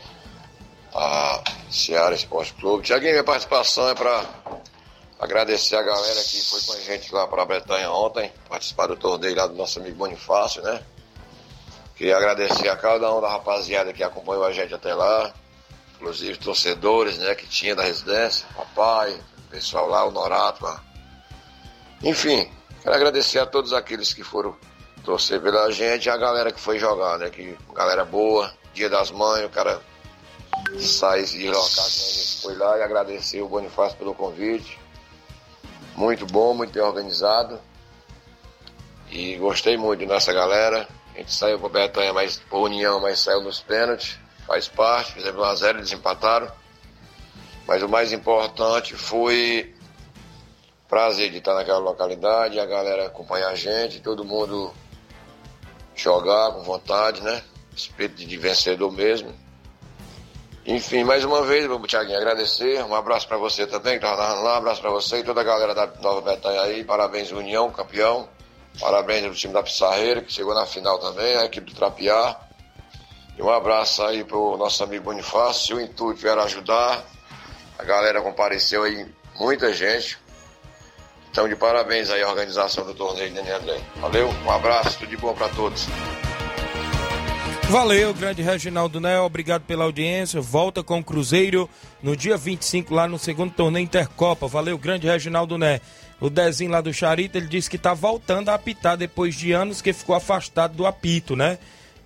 [SPEAKER 8] A Seara Esporte Clube. Tiaguinho, minha participação é para Agradecer a galera que foi com a gente lá para a Bretanha ontem, participar do torneio lá do nosso amigo Bonifácio, né? Queria agradecer a cada um da rapaziada que acompanhou a gente até lá, inclusive torcedores, né, que tinha da residência, papai, pessoal lá, o Norato lá. Enfim, quero agradecer a todos aqueles que foram torcer pela gente e a galera que foi jogar, né? Que galera boa, dia das mães, o cara sai de local, a gente foi lá e agradecer o Bonifácio pelo convite. Muito bom, muito bem organizado. E gostei muito dessa galera. A gente saiu para Betanha mais por união, mas saiu nos pênaltis. Faz parte, fizemos 1 a 0 eles empataram. Mas o mais importante foi prazer de estar naquela localidade, a galera acompanhar a gente, todo mundo jogar com vontade, né? Espírito de vencedor mesmo. Enfim, mais uma vez, vou Thiaguinho agradecer. Um abraço para você também, que estava lá. Um abraço para você e toda a galera da Nova Betânia aí. Parabéns, União, campeão. Parabéns ao time da Pissarreira, que chegou na final também, a equipe do Trapiá. E um abraço aí pro nosso amigo Bonifácio. O intuito era ajudar, a galera compareceu aí, muita gente. Então, de parabéns aí à organização do torneio André. Valeu, um abraço, tudo de bom para todos.
[SPEAKER 1] Valeu, grande Reginaldo Né, obrigado pela audiência. Volta com o Cruzeiro no dia 25, lá no segundo torneio Intercopa. Valeu, grande Reginaldo Né. O Dezinho lá do Charito, ele disse que tá voltando a apitar depois de anos que ficou afastado do apito, né?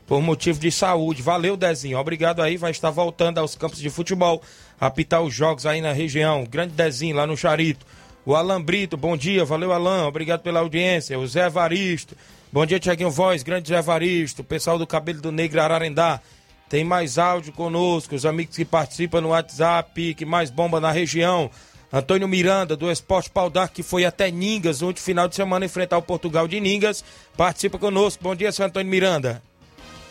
[SPEAKER 1] Por motivo de saúde. Valeu, Dezinho. Obrigado aí. Vai estar voltando aos campos de futebol, apitar os jogos aí na região. Grande Dezinho lá no Charito. O Alan Brito, bom dia. Valeu, Alan. Obrigado pela audiência. O Zé Evaristo. Bom dia, Tiaguinho Voz, grande Evaristo, pessoal do Cabelo do Negro Ararendá. Tem mais áudio conosco, os amigos que participam no WhatsApp, que mais bomba na região. Antônio Miranda, do Esporte Pau D'Arco, que foi até Ningas, no último final de semana, enfrentar o Portugal de Ningas, participa conosco. Bom dia, seu Antônio Miranda.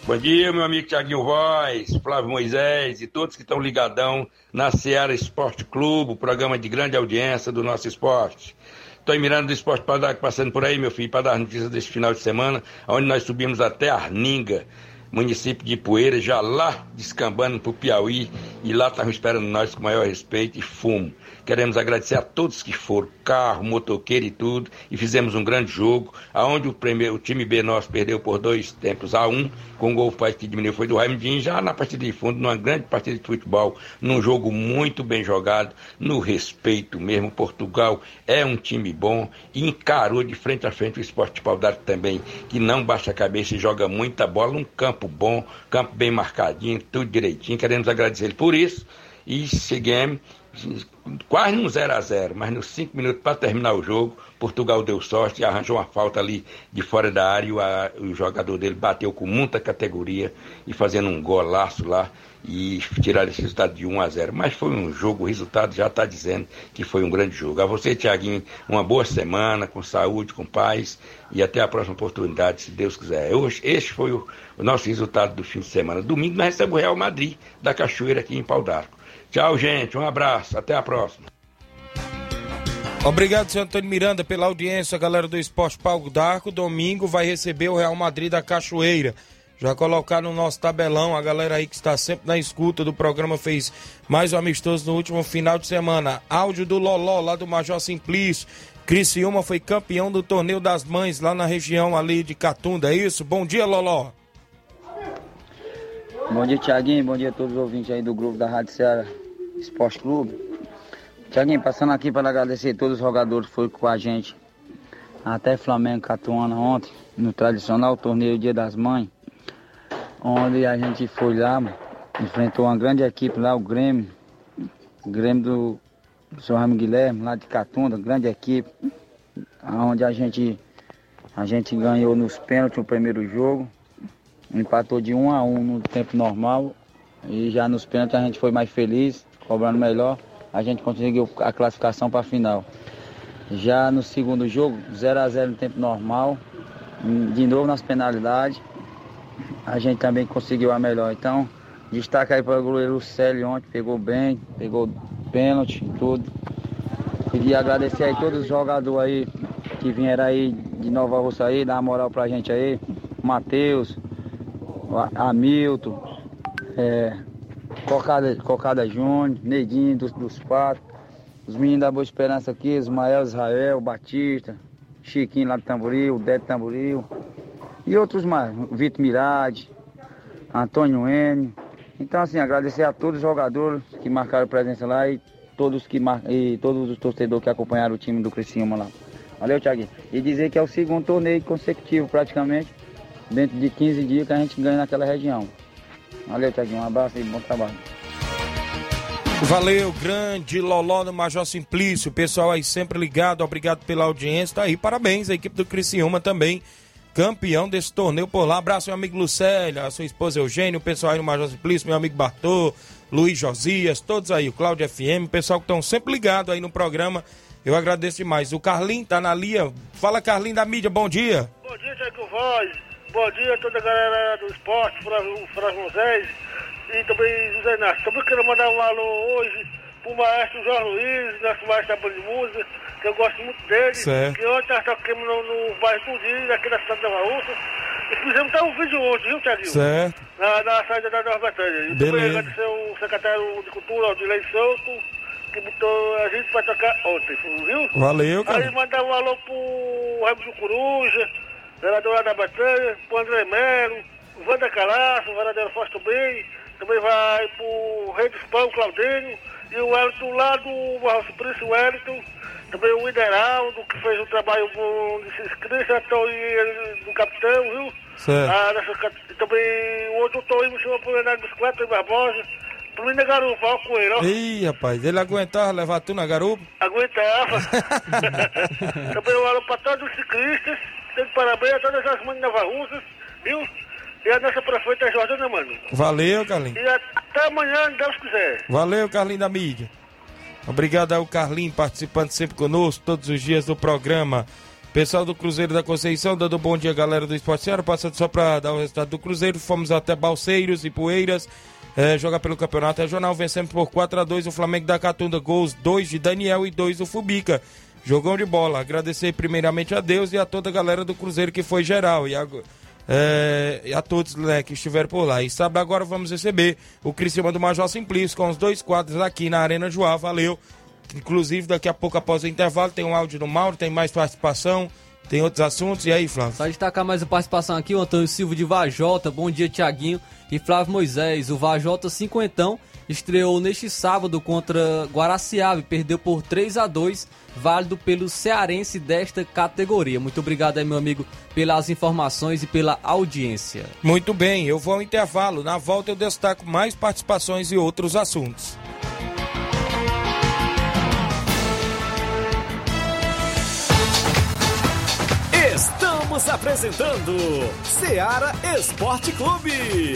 [SPEAKER 9] Bom dia, meu amigo Tiaguinho Voz, Flávio Moisés e todos que estão ligadão na Seara Esporte Clube, o programa de grande audiência do nosso esporte. Estou mirando do Esporte Padar, passando por aí, meu filho, para dar notícias deste final de semana, onde nós subimos até Arninga, município de Poeira, já lá descambando para o Piauí, e lá estavam esperando nós com maior respeito e fumo. Queremos agradecer a todos que foram, carro, motoqueiro e tudo, e fizemos um grande jogo, aonde o, primeiro, o time B nosso perdeu por dois tempos a um, com o gol que diminuiu foi do Raimundinho, já na partida de fundo, numa grande partida de futebol, num jogo muito bem jogado, no respeito mesmo. Portugal é um time bom e encarou de frente a frente o esporte pau também, que não baixa a cabeça e joga muita bola, um campo bom, campo bem marcadinho, tudo direitinho. Queremos agradecer ele por isso e seguimos quase no 0 a 0 mas nos 5 minutos para terminar o jogo, Portugal deu sorte e arranjou uma falta ali de fora da área. O, a, o jogador dele bateu com muita categoria e fazendo um golaço lá e tirar esse resultado de 1 a 0 Mas foi um jogo, o resultado já está dizendo que foi um grande jogo. A você, Tiaguinho, uma boa semana, com saúde, com paz e até a próxima oportunidade, se Deus quiser. Hoje, este foi o, o nosso resultado do fim de semana. Domingo nós recebemos o Real Madrid da Cachoeira aqui em Pau d'Arco. Tchau, gente. Um abraço. Até a próxima.
[SPEAKER 1] Obrigado, senhor Antônio Miranda, pela audiência, galera do Esporte Palco d'Arco. Domingo vai receber o Real Madrid da Cachoeira. Já colocar no nosso tabelão, a galera aí que está sempre na escuta do programa fez mais um amistoso no último final de semana. Áudio do Loló, lá do Major Simplício. Criciúma foi campeão do torneio das mães lá na região ali de Catunda, é isso? Bom dia, Loló.
[SPEAKER 10] Bom dia, Tiaguinho. Bom dia a todos os ouvintes aí do grupo da Rádio Ceará Esporte Clube. Tiaguinho, passando aqui para agradecer todos os jogadores que foram com a gente até Flamengo Catuana ontem, no tradicional torneio Dia das Mães, onde a gente foi lá, enfrentou uma grande equipe lá, o Grêmio, o Grêmio do, do Sr. Ramo Guilherme, lá de Catunda, grande equipe, onde a gente, a gente ganhou nos pênaltis o primeiro jogo, Empatou de 1 a 1 no tempo normal. E já nos pênaltis a gente foi mais feliz, cobrando melhor. A gente conseguiu a classificação para a final. Já no segundo jogo, 0 a 0 no tempo normal. De novo nas penalidades. A gente também conseguiu a melhor. Então, destaque aí para o goleiro Célio ontem, pegou bem, pegou pênalti tudo. Queria agradecer aí todos os jogadores aí que vieram aí de Nova Rússia aí, dar uma moral pra gente aí. Matheus, Hamilton, é, Cocada, Cocada Júnior, Neguinho dos, dos Patos, os meninos da Boa Esperança aqui, Ismael Israel, Batista, Chiquinho lá do Tamboril, Débio Tamboril e outros mais, Vitor Mirade, Antônio N. Então assim, agradecer a todos os jogadores que marcaram presença lá e todos, que mar... e todos os torcedores que acompanharam o time do Criciúma lá. Valeu, Thiaguinho. E dizer que é o segundo torneio consecutivo, praticamente, dentro de 15 dias que a gente ganha naquela região. Valeu, Thiaguinho. Um abraço e bom trabalho.
[SPEAKER 1] Valeu, grande Loló no Major Simplício. Pessoal aí sempre ligado, obrigado pela audiência. Tá aí, parabéns. A equipe do Criciúma também, campeão desse torneio por lá. Abraço, meu amigo Lucélia, a sua esposa Eugênio, o pessoal aí no Major Simplício, meu amigo Bartô, Luiz Josias, todos aí, o Cláudio FM, o pessoal que estão sempre ligado aí no programa. Eu agradeço demais. O Carlinho tá na linha. Fala, Carlinho da mídia, bom dia.
[SPEAKER 11] Bom dia, Tiago Voz. Bom dia a toda a galera do esporte, o Fras Moisés e também José Inácio. Também quero mandar um alô hoje pro maestro Jorge Luiz, nosso maestro da de música, que eu gosto muito dele.
[SPEAKER 1] Certo.
[SPEAKER 11] Que ontem nós tocamos no, no bairro Tudinho, aqui na cidade da Raúça. E fizemos até um vídeo ontem, viu, Tiaguinho?
[SPEAKER 1] Certo.
[SPEAKER 11] Na, na saída da Nova Betânia. E também agradecer o secretário de Cultura, Odilei Souto, que botou a gente pra tocar ontem, viu?
[SPEAKER 1] Valeu, cara.
[SPEAKER 11] Aí mandar um alô pro Ramos do Coruja, vereador lá da Batanha, pro André Melo, o Wanda Calaço, o vereador Fausto Bem, também vai pro Rei dos Pão, Claudinho, e o Wellington lá do Barro Suplício, Wellington, também o Ideraldo, que fez um trabalho bom de se inscrever, e do capitão, viu?
[SPEAKER 1] Certo.
[SPEAKER 11] Ah, nessa, também o outro me chamou pro Renato Bicicleta, em Barbosa, pro Menino Garupa, com ele, ó.
[SPEAKER 1] Ih, rapaz, ele aguentava levar tu na garupa?
[SPEAKER 11] Aguentava. *laughs* *laughs* Também um alô para todos os ciclistas. De parabéns a todas as mães navarrusas, viu? E a nossa prefeita Jordana, mano.
[SPEAKER 1] Valeu, Carlinho.
[SPEAKER 11] E até amanhã, Deus quiser.
[SPEAKER 1] Valeu, Carlinho da mídia. Obrigado ao Carlinho participando sempre conosco, todos os dias do programa. Pessoal do Cruzeiro da Conceição, dando bom dia, galera do Esporte Seara. Passando só para dar o resultado do Cruzeiro. Fomos até Balseiros e Poeiras. eh, jogar pelo Campeonato Regional. Vencemos por 4 a 2 o Flamengo da Catunda. Gols 2 de Daniel e 2 do Fubica. Jogão de bola. Agradecer primeiramente a Deus e a toda a galera do Cruzeiro que foi geral. E agora. É, e a todos né, que estiveram por lá. E sábado agora vamos receber o Criciúma do Major Simplício com os dois quadros aqui na Arena Joá. Valeu. Inclusive, daqui a pouco, após o intervalo, tem um áudio do Mauro, tem mais participação, tem outros assuntos. E aí, Flávio?
[SPEAKER 2] Só destacar mais a participação aqui, o Antônio Silva de Vajota, bom dia Tiaguinho e Flávio Moisés. O Vajota cinquentão estreou neste sábado contra Guaraciaba e perdeu por 3 a 2 válido pelo cearense desta categoria. Muito obrigado aí, meu amigo, pelas informações e pela audiência.
[SPEAKER 1] Muito bem, eu vou ao intervalo. Na volta eu destaco mais participações e outros assuntos.
[SPEAKER 3] Estamos apresentando Seara Esporte Clube.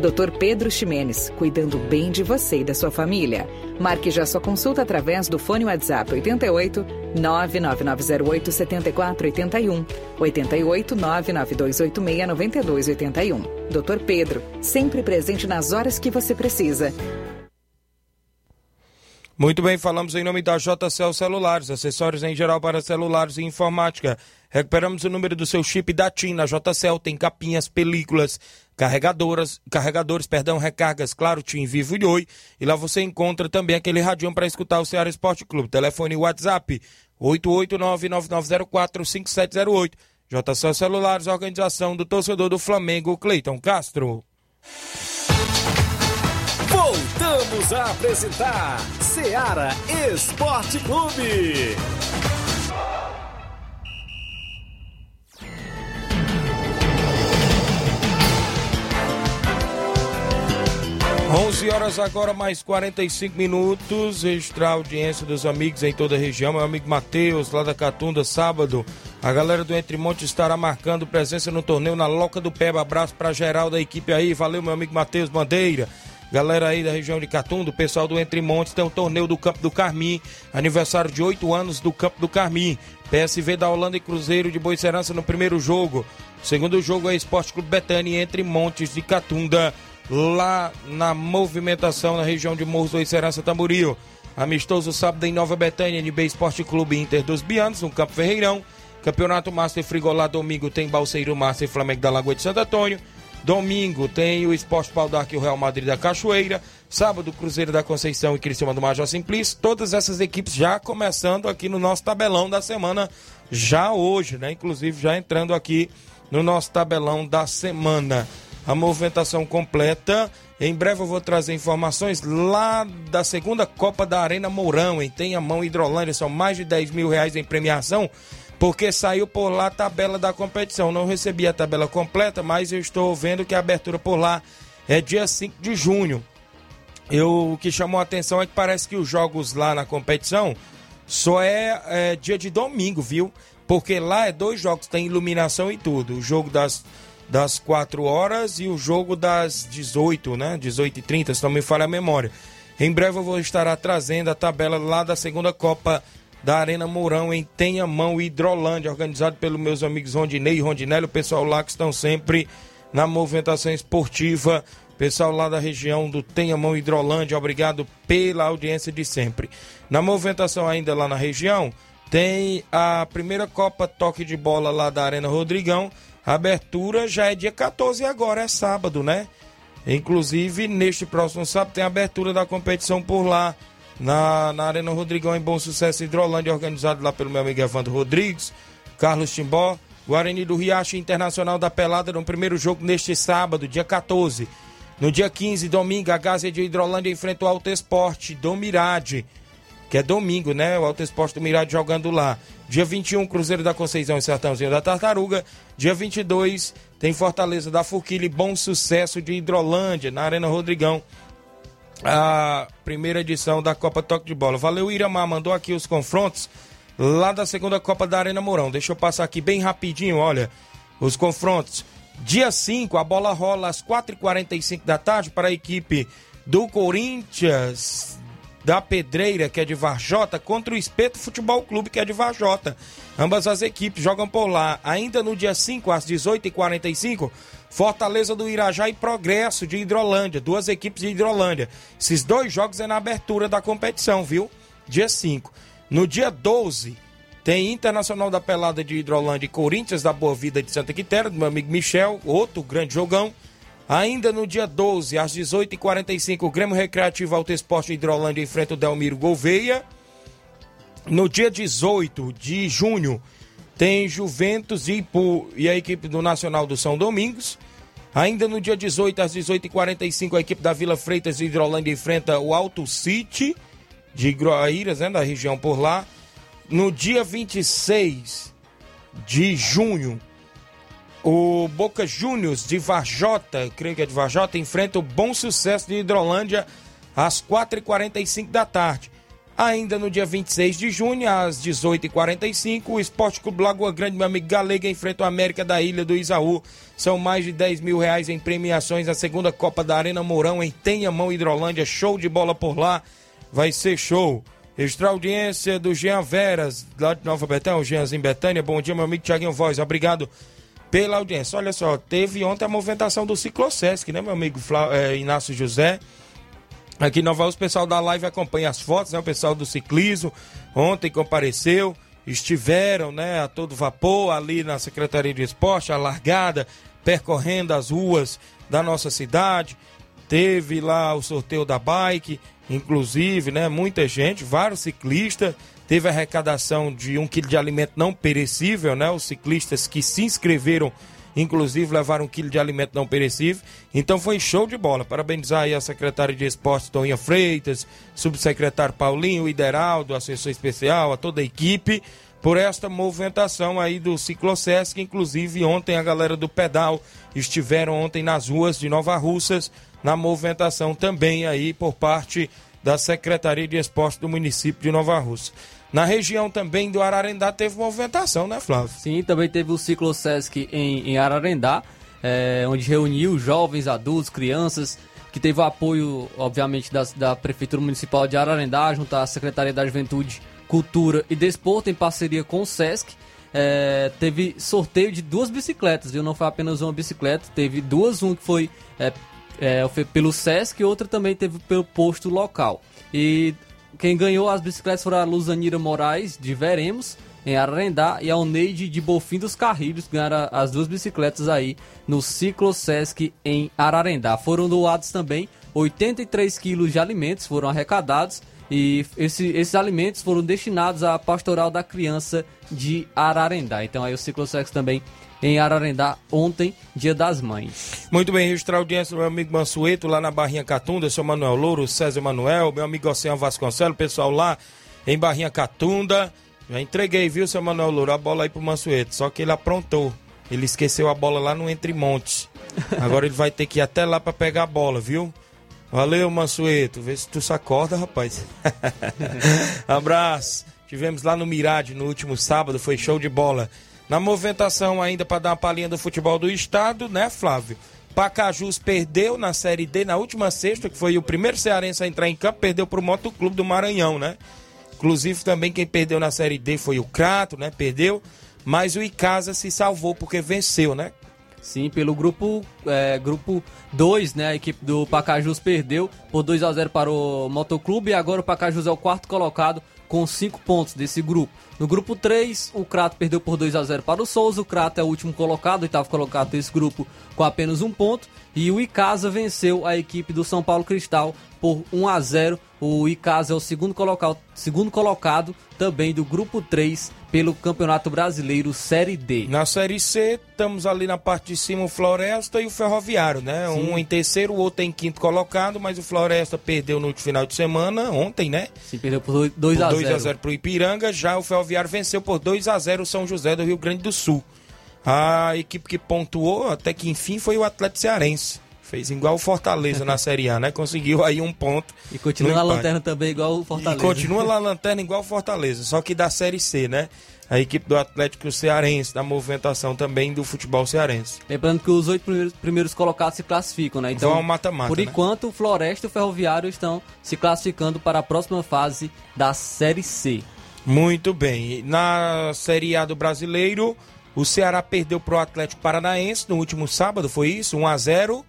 [SPEAKER 12] Dr. Pedro Ximenes, cuidando bem de você e da sua família. Marque já sua consulta através do fone WhatsApp 88 99908 7481 88 99286 9281. Dr. Pedro, sempre presente nas horas que você precisa.
[SPEAKER 1] Muito bem, falamos em nome da JCL Celulares, acessórios em geral para celulares e informática. Recuperamos o número do seu chip da TIM na JCL, tem capinhas, películas, carregadoras, carregadores, perdão, recargas, claro, TIM, Vivo e Oi. E lá você encontra também aquele radião para escutar o Ceará Esporte Clube. Telefone WhatsApp 889-9904-5708. JCL Celulares, organização do torcedor do Flamengo, Cleiton Castro.
[SPEAKER 3] Voltamos a apresentar Seara Esporte Clube.
[SPEAKER 1] 11 horas agora, mais 45 minutos. Registrar a audiência dos amigos em toda a região. Meu amigo Matheus, lá da Catunda, sábado. A galera do Entre Montes estará marcando presença no torneio na Loca do Peba. Abraço pra geral da equipe aí. Valeu, meu amigo Matheus Bandeira. Galera aí da região de Catunda, o pessoal do Entre Montes tem o torneio do Campo do Carmim. Aniversário de 8 anos do Campo do Carmim. PSV da Holanda e Cruzeiro de Boicerança no primeiro jogo. Segundo jogo é Esporte Clube Betânia entre Montes de Catunda lá na movimentação na região de Morros do Serança Tamboril. Amistoso sábado em Nova Betânia, NB Esporte Clube Inter dos Bianos, no Campo Ferreirão. Campeonato Master Frigolá, domingo tem Balseiro Master e Flamengo da Lagoa de Santo Antônio. Domingo tem o Esporte Pau e o Real Madrid da Cachoeira. Sábado, Cruzeiro da Conceição e Criciúma do Major Simplício. Todas essas equipes já começando aqui no nosso tabelão da semana, já hoje, né? Inclusive já entrando aqui no nosso tabelão da semana. A movimentação completa. Em breve eu vou trazer informações lá da segunda Copa da Arena Mourão, em Tenhamão Hidrolândia. São mais de 10 mil reais em premiação porque saiu por lá a tabela da competição. Não recebi a tabela completa, mas eu estou vendo que a abertura por lá é dia 5 de junho. Eu, o que chamou a atenção é que parece que os jogos lá na competição só é, é dia de domingo, viu? Porque lá é dois jogos, tem iluminação e tudo. O jogo das, das 4 horas e o jogo das 18, né? 18 e 30, se não me falha a memória. Em breve eu vou estar trazendo a tabela lá da segunda Copa da Arena Mourão em Tenhamão, Hidrolândia, organizado pelos meus amigos Rondinei e Rondinelli, o pessoal lá que estão sempre na movimentação esportiva, pessoal lá da região do Tenhamão, Hidrolândia, obrigado pela audiência de sempre. Na movimentação ainda lá na região, tem a primeira Copa Toque de Bola lá da Arena Rodrigão, abertura já é dia 14 agora, é sábado, né? Inclusive, neste próximo sábado tem a abertura da competição por lá na, na Arena Rodrigão em Bom Sucesso Hidrolândia, organizado lá pelo meu amigo Evandro Rodrigues, Carlos Timbó, Guarani do Riacho Internacional da Pelada no primeiro jogo neste sábado, dia 14. No dia 15, domingo, a Gazia de Hidrolândia enfrenta o Alto Esporte do Mirade, que é domingo, né? O Alto Esporte do Mirade jogando lá. Dia 21, Cruzeiro da Conceição e Sertãozinho da Tartaruga. Dia 22, tem Fortaleza da Forquilha e Bom Sucesso de Hidrolândia, na Arena Rodrigão a primeira edição da Copa Toque de Bola. Valeu, Iramar, mandou aqui os confrontos lá da segunda Copa da Arena Mourão. Deixa eu passar aqui bem rapidinho, olha, os confrontos. Dia 5, a bola rola às 4h45 da tarde para a equipe do Corinthians da Pedreira, que é de Varjota, contra o Espeto Futebol Clube, que é de Varjota. Ambas as equipes jogam por lá. Ainda no dia 5, às 18h45, Fortaleza do Irajá e Progresso de Hidrolândia, duas equipes de Hidrolândia. Esses dois jogos é na abertura da competição, viu? Dia 5. No dia 12, tem Internacional da Pelada de Hidrolândia e Corinthians da Boa Vida de Santa Quitéria, do meu amigo Michel, outro grande jogão. Ainda no dia 12, às 18h45, o Grêmio Recreativo Alto Esporte Hidrolândia enfrenta o Delmiro Gouveia. No dia 18 de junho, tem Juventus e e a equipe do Nacional do São Domingos. Ainda no dia 18, às 18h45, a equipe da Vila Freitas de Hidrolândia enfrenta o Alto City de Groaíras, né, da região por lá. No dia 26 de junho, o Boca Juniors de Varjota, creio que é de Varjota, enfrenta o Bom Sucesso de Hidrolândia às 4h45 da tarde. Ainda no dia 26 de junho, às 18h45, o Esporte Clube Lagoa Grande, meu amigo Galega, enfrenta o América da Ilha do Isaú. São mais de 10 mil reais em premiações na segunda Copa da Arena Mourão, em Tenhamão, Hidrolândia. Show de bola por lá. Vai ser show. Extra audiência do Jean Veras, lá de Nova Betânia, o Jeanzinho Betânia. Bom dia, meu amigo Tiaguinho Voz. Obrigado pela audiência. Olha só, teve ontem a movimentação do Ciclosesc, né, meu amigo Flá, é, Inácio José? Aqui em Nova Rússia, o pessoal da live acompanha as fotos, né? O pessoal do ciclismo ontem compareceu, estiveram, né, a todo vapor ali na Secretaria de Esporte, a largada, percorrendo as ruas da nossa cidade. Teve lá o sorteio da bike, inclusive, né, muita gente, vários ciclistas. Teve arrecadação de um quilo de alimento não perecível, né? Os ciclistas que se inscreveram inclusive levaram um quilo de alimento não perecível. Então foi show de bola. Parabenizar aí a secretária de esporte Toninha Freitas, subsecretário Paulinho, Ideraldo, assessor especial, a toda a equipe, por esta movimentação aí do Ciclocesc, inclusive ontem a galera do pedal estiveram ontem nas ruas de Nova Russas, na movimentação também aí por parte da Secretaria de Esporte do município de Nova Russa. Na região também do Ararendá teve movimentação, né, Flávio?
[SPEAKER 2] Sim, também teve o Ciclo Sesc em, em Ararendá, é, onde reuniu jovens, adultos, crianças, que teve o apoio, obviamente, da, da Prefeitura Municipal de Ararendá, junto à Secretaria da Juventude, Cultura e Desporto, em parceria com o Sesc. É, teve sorteio de duas bicicletas, viu? Não foi apenas uma bicicleta, teve duas, um que foi, é, é, foi pelo Sesc e outra também teve pelo posto local. E quem ganhou as bicicletas foram a Luzanira Moraes, de Veremos, em Ararendá, e a Oneide de Bofim dos Carrilhos ganharam as duas bicicletas aí no Ciclo Sesc em Ararendá. Foram doados também 83 quilos de alimentos, foram arrecadados e esse, esses alimentos foram destinados à Pastoral da Criança de Ararendá. Então aí o Ciclo Sesc também em Ararendá ontem, dia das mães.
[SPEAKER 1] Muito bem, registrar a audiência do meu amigo Mansueto lá na Barrinha Catunda, seu Manuel Louro, César Manuel, meu amigo Oceano Vasconcelos, pessoal lá em Barrinha Catunda. Já entreguei, viu, seu Manuel Louro, a bola aí pro Mansueto, só que ele aprontou. Ele esqueceu a bola lá no Entre Montes. *laughs* Agora ele vai ter que ir até lá para pegar a bola, viu? Valeu, Mansueto. Vê se tu sacoda, rapaz. *laughs* Abraço. Tivemos lá no Mirade no último sábado, foi show de bola. Na movimentação ainda para dar uma palhinha do futebol do estado, né, Flávio? Pacajus perdeu na Série D na última sexta, que foi o primeiro cearense a entrar em campo, perdeu para o Motoclube do Maranhão, né? Inclusive também quem perdeu na Série D foi o Crato, né? Perdeu, mas o Icasa se salvou porque venceu, né?
[SPEAKER 2] Sim, pelo grupo é, grupo 2, né? A equipe do Pacajus perdeu por 2 a 0 para o Motoclube e agora o Pacajus é o quarto colocado com 5 pontos desse grupo. No grupo 3, o Crato perdeu por 2 a 0 para o Souza. O Crato é o último colocado, oitavo colocado desse grupo com apenas um ponto. E o Icasa venceu a equipe do São Paulo Cristal por 1 a 0. O Icasa é o segundo colocado, segundo colocado também do grupo 3 pelo Campeonato Brasileiro Série D.
[SPEAKER 1] Na Série C, estamos ali na parte de cima o Floresta e o Ferroviário, né?
[SPEAKER 2] Sim.
[SPEAKER 1] Um em terceiro, o outro em quinto colocado, mas o Floresta perdeu no final de semana, ontem, né?
[SPEAKER 2] Se perdeu por 2 a
[SPEAKER 1] por
[SPEAKER 2] 0.
[SPEAKER 1] 2 a 0 pro Ipiranga, já o Ferroviário venceu por 2 a 0 o São José do Rio Grande do Sul. A equipe que pontuou até que enfim foi o Atlético Cearense. Fez igual o Fortaleza na Série A, né? Conseguiu aí um ponto.
[SPEAKER 2] E continua na lanterna também igual o Fortaleza.
[SPEAKER 1] E continua na lanterna igual o Fortaleza, só que da Série C, né? A equipe do Atlético Cearense, da movimentação também do futebol cearense.
[SPEAKER 2] Lembrando que os oito primeiros, primeiros colocados se classificam, né? Então,
[SPEAKER 1] Vão ao mata-mata,
[SPEAKER 2] por
[SPEAKER 1] né?
[SPEAKER 2] enquanto, o Floresta e o Ferroviário estão se classificando para a próxima fase da Série C.
[SPEAKER 1] Muito bem. Na Série A do Brasileiro, o Ceará perdeu pro Atlético Paranaense no último sábado, foi isso? 1 a 0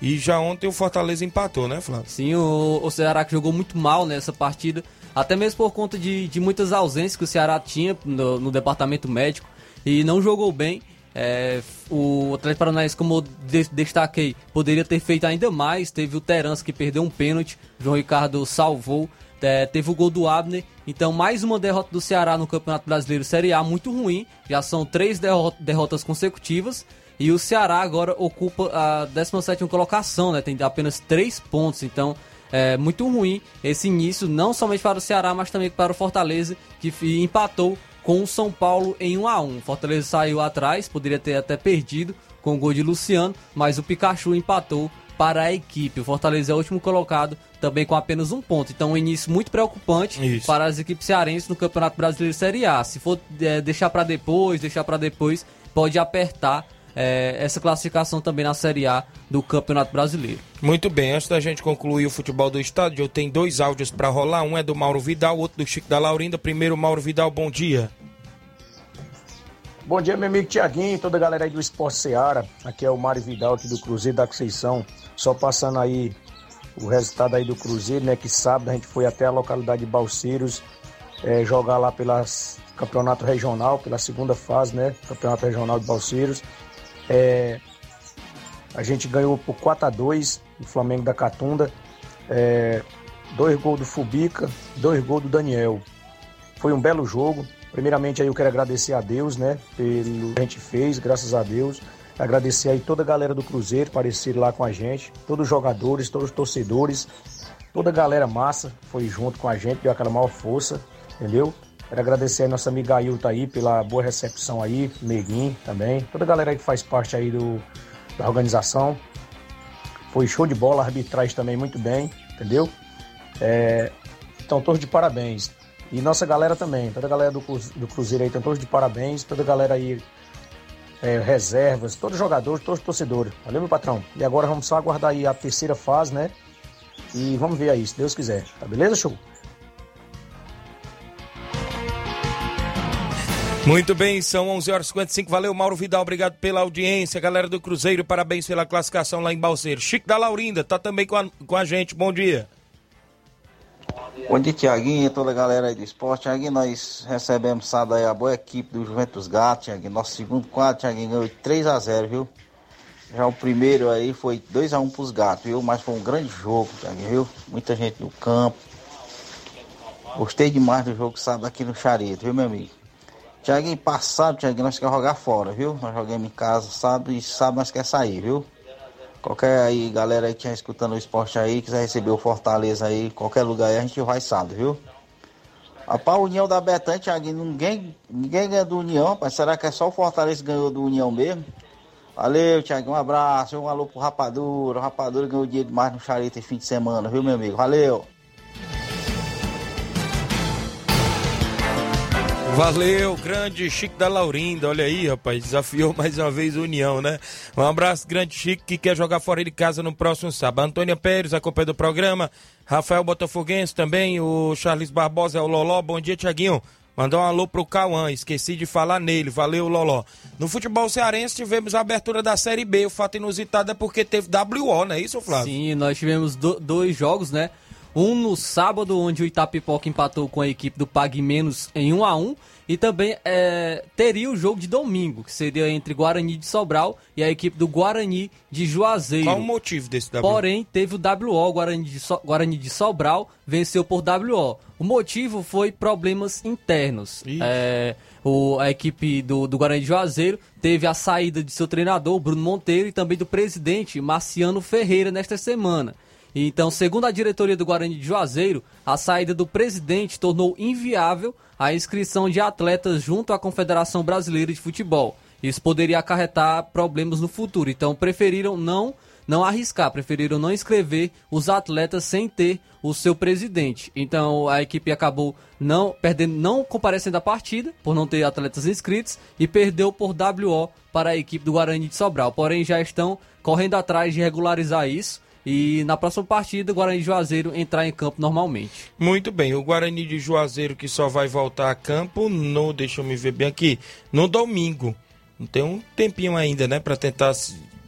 [SPEAKER 1] E já ontem o Fortaleza empatou, né, Flávio?
[SPEAKER 2] Sim, o, o Ceará que jogou muito mal nessa partida, até mesmo por conta de, de muitas ausências que o Ceará tinha no, no departamento médico e não jogou bem. É, o Atlético Paranaense, como eu de- destaquei, poderia ter feito ainda mais. Teve o Terence que perdeu um pênalti, João Ricardo salvou. É, teve o gol do Abner. Então, mais uma derrota do Ceará no Campeonato Brasileiro Série A, muito ruim. Já são três derro- derrotas consecutivas. E o Ceará agora ocupa a 17 colocação, né? Tem apenas 3 pontos, então é muito ruim esse início, não somente para o Ceará, mas também para o Fortaleza, que empatou com o São Paulo em 1 a 1 Fortaleza saiu atrás, poderia ter até perdido com o gol de Luciano, mas o Pikachu empatou para a equipe. O Fortaleza é o último colocado, também com apenas um ponto. Então, um início muito preocupante
[SPEAKER 1] Isso.
[SPEAKER 2] para as equipes cearenses no Campeonato Brasileiro Série A. Se for é, deixar para depois, deixar para depois, pode apertar é, essa classificação também na Série A do Campeonato Brasileiro.
[SPEAKER 1] Muito bem, antes da gente concluir o futebol do estádio, eu tenho dois áudios para rolar. Um é do Mauro Vidal, outro do Chico da Laurinda. Primeiro, Mauro Vidal, bom dia.
[SPEAKER 13] Bom dia, meu amigo Tiaguinho e toda a galera aí do Esporte Seara. Aqui é o Mário Vidal, aqui do Cruzeiro da Conceição. Só passando aí o resultado aí do Cruzeiro, né? Que sábado a gente foi até a localidade de Balseiros eh, jogar lá pelo campeonato regional, pela segunda fase, né? Campeonato regional de Balseiros. Eh, a gente ganhou por 4 a 2 o Flamengo da Catunda. Eh, dois gols do Fubica, dois gols do Daniel. Foi um belo jogo. Primeiramente aí eu quero agradecer a Deus, né, pelo que a gente fez, graças a Deus. Agradecer aí toda a galera do Cruzeiro parecido lá com a gente, todos os jogadores, todos os torcedores, toda a galera massa foi junto com a gente, deu aquela maior força, entendeu? Quero agradecer aí nossa amiga Ailton aí pela boa recepção aí, Neguinho também, toda a galera que faz parte aí do, da organização. Foi show de bola, a arbitragem também muito bem, entendeu? É, então, todos de parabéns. E nossa galera também, toda a galera do, do Cruzeiro aí, estão todos de parabéns, toda a galera aí, é, reservas, todos os jogadores, todos os torcedores. Valeu, meu patrão? E agora vamos só aguardar aí a terceira fase, né? E vamos ver aí, se Deus quiser. Tá beleza, show?
[SPEAKER 1] Muito bem, são 11 horas e 55. Valeu, Mauro Vidal. Obrigado pela audiência. Galera do Cruzeiro, parabéns pela classificação lá em Balseiro. Chico da Laurinda tá também com a, com a gente. Bom dia.
[SPEAKER 14] Bom dia, Tiaguinho toda a galera aí do esporte. Tiaguinho, nós recebemos sábado aí a boa equipe do Juventus Gato, Tiaguinho. Nosso segundo quadro, Tiaguinho, ganhou de 3x0, viu? Já o primeiro aí foi 2x1 pros gatos, viu? Mas foi um grande jogo, Tiaguinho, viu? Muita gente no campo. Gostei demais do jogo sábado aqui no Charito, viu, meu amigo? Tiaguinho, passado, Tiaguinho, nós queremos jogar fora, viu? Nós jogamos em casa sábado e sábado nós queremos sair, viu? Qualquer aí, galera aí que está escutando o esporte aí, quiser receber o Fortaleza aí, qualquer lugar aí, a gente vai sábado, viu? Rapaz, União da Betânia, Thiaguinho, ninguém, ninguém ganha do União, rapaz. Será que é só o Fortaleza que ganhou do União mesmo? Valeu, Thiaguinho, um abraço, um alô pro Rapadura. O Rapadura ganhou dia demais no Charita esse fim de semana, viu, meu amigo? Valeu!
[SPEAKER 1] Valeu, grande Chico da Laurinda, olha aí, rapaz, desafiou mais uma vez a União, né? Um abraço, grande Chico, que quer jogar fora de casa no próximo sábado. Antônia Pérez, acompanha do programa, Rafael Botafoguense também, o Charles Barbosa, é o Loló, bom dia, Tiaguinho. Mandar um alô pro Cauã, esqueci de falar nele, valeu, Loló. No futebol cearense tivemos a abertura da Série B, o fato inusitado é porque teve WO, não é isso, Flávio?
[SPEAKER 2] Sim, nós tivemos do, dois jogos, né? Um no sábado, onde o Itapipoca empatou com a equipe do Pague Menos em 1 a 1 E também é, teria o jogo de domingo, que seria entre Guarani de Sobral e a equipe do Guarani de Juazeiro.
[SPEAKER 1] Qual o motivo desse WO?
[SPEAKER 2] Porém, teve o WO, Guarani de, so Guarani de Sobral venceu por WO. O motivo foi problemas internos. É, o, a equipe do, do Guarani de Juazeiro teve a saída de seu treinador, Bruno Monteiro, e também do presidente, Marciano Ferreira, nesta semana. Então, segundo a diretoria do Guarani de Juazeiro, a saída do presidente tornou inviável a inscrição de atletas junto à Confederação Brasileira de Futebol. Isso poderia acarretar problemas no futuro. Então, preferiram não não arriscar, preferiram não inscrever os atletas sem ter o seu presidente. Então a equipe acabou não perdendo, não comparecendo à partida por não ter atletas inscritos e perdeu por WO para a equipe do Guarani de Sobral. Porém já estão correndo atrás de regularizar isso e na próxima partida o Guarani de Juazeiro entrar em campo normalmente.
[SPEAKER 1] Muito bem, o Guarani de Juazeiro que só vai voltar a campo no, deixa eu me ver bem aqui, no domingo. Não tem um tempinho ainda, né, para tentar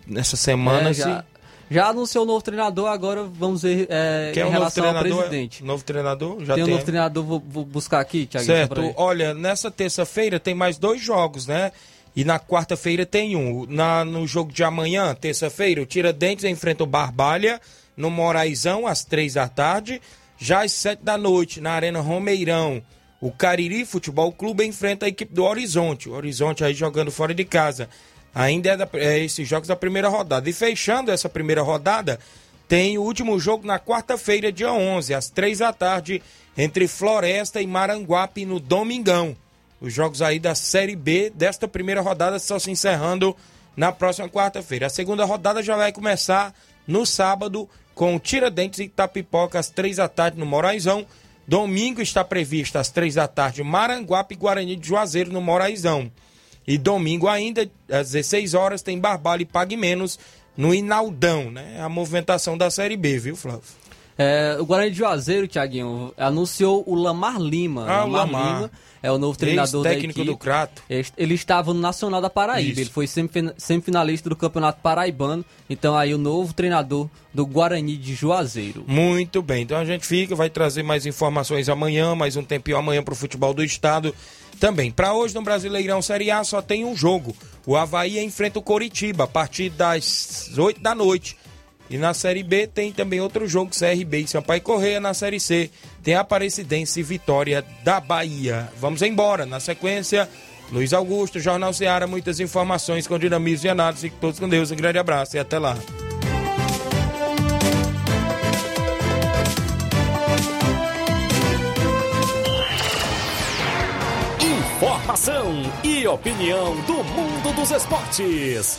[SPEAKER 1] nessa semana
[SPEAKER 2] É, já, já anunciou o novo treinador, agora vamos ver é,
[SPEAKER 1] Quem é
[SPEAKER 2] em
[SPEAKER 1] novo
[SPEAKER 2] relação ao
[SPEAKER 1] treinador?
[SPEAKER 2] presidente.
[SPEAKER 1] Novo treinador? Já
[SPEAKER 2] tem um
[SPEAKER 1] tem.
[SPEAKER 2] novo treinador, vou, vou buscar aqui, Thiago.
[SPEAKER 1] Certo. Olha, nessa terça-feira tem mais dois jogos, né? E na quarta-feira tem um. Na, no jogo de amanhã, terça-feira, o Tiradentes enfrenta o Barbalha no Moraizão, às três da tarde. Já às sete da noite, na Arena Romeirão, o Cariri Futebol Clube enfrenta a equipe do Horizonte. O Horizonte aí jogando fora de casa. Ainda é, da, é esses jogos da primeira rodada. E fechando essa primeira rodada, tem o último jogo na quarta-feira, dia 11, às três da tarde, entre Floresta e Maranguape no Domingão. Os jogos aí da Série B desta primeira rodada estão se encerrando na próxima quarta-feira. A segunda rodada já vai começar no sábado com Tiradentes e Itapipoca às três da tarde no Moraizão. Domingo está previsto às três da tarde Maranguape e Guarani de Juazeiro no Moraizão. E domingo ainda, às 16 horas, tem Barbalho e Pague Menos no Inaldão, né? A movimentação da Série B, viu, Flávio?
[SPEAKER 2] É, o Guarani de Juazeiro, Thiaguinho, anunciou o Lamar Lima.
[SPEAKER 1] Ah, o Lamar.
[SPEAKER 2] Lima é o novo treinador da equipe.
[SPEAKER 1] do Crato.
[SPEAKER 2] Ele estava no Nacional da Paraíba,
[SPEAKER 1] Isso.
[SPEAKER 2] ele foi semifina- semifinalista do Campeonato Paraibano, então aí o novo treinador do Guarani de Juazeiro.
[SPEAKER 1] Muito bem, então a gente fica, vai trazer mais informações amanhã, mais um tempinho amanhã para o futebol do estado também. Para hoje no Brasileirão Série A só tem um jogo. O Havaí enfrenta o Coritiba a partir das 8 da noite. E na Série B tem também outro jogo, CRB e Sampaio Correia. Na Série C tem Aparecidense e Vitória da Bahia. Vamos embora. Na sequência, Luiz Augusto, Jornal Ceará, muitas informações com dinamismo e análise. Fiquem todos com Deus. Um grande abraço e até lá.
[SPEAKER 3] Informação e opinião do mundo dos esportes.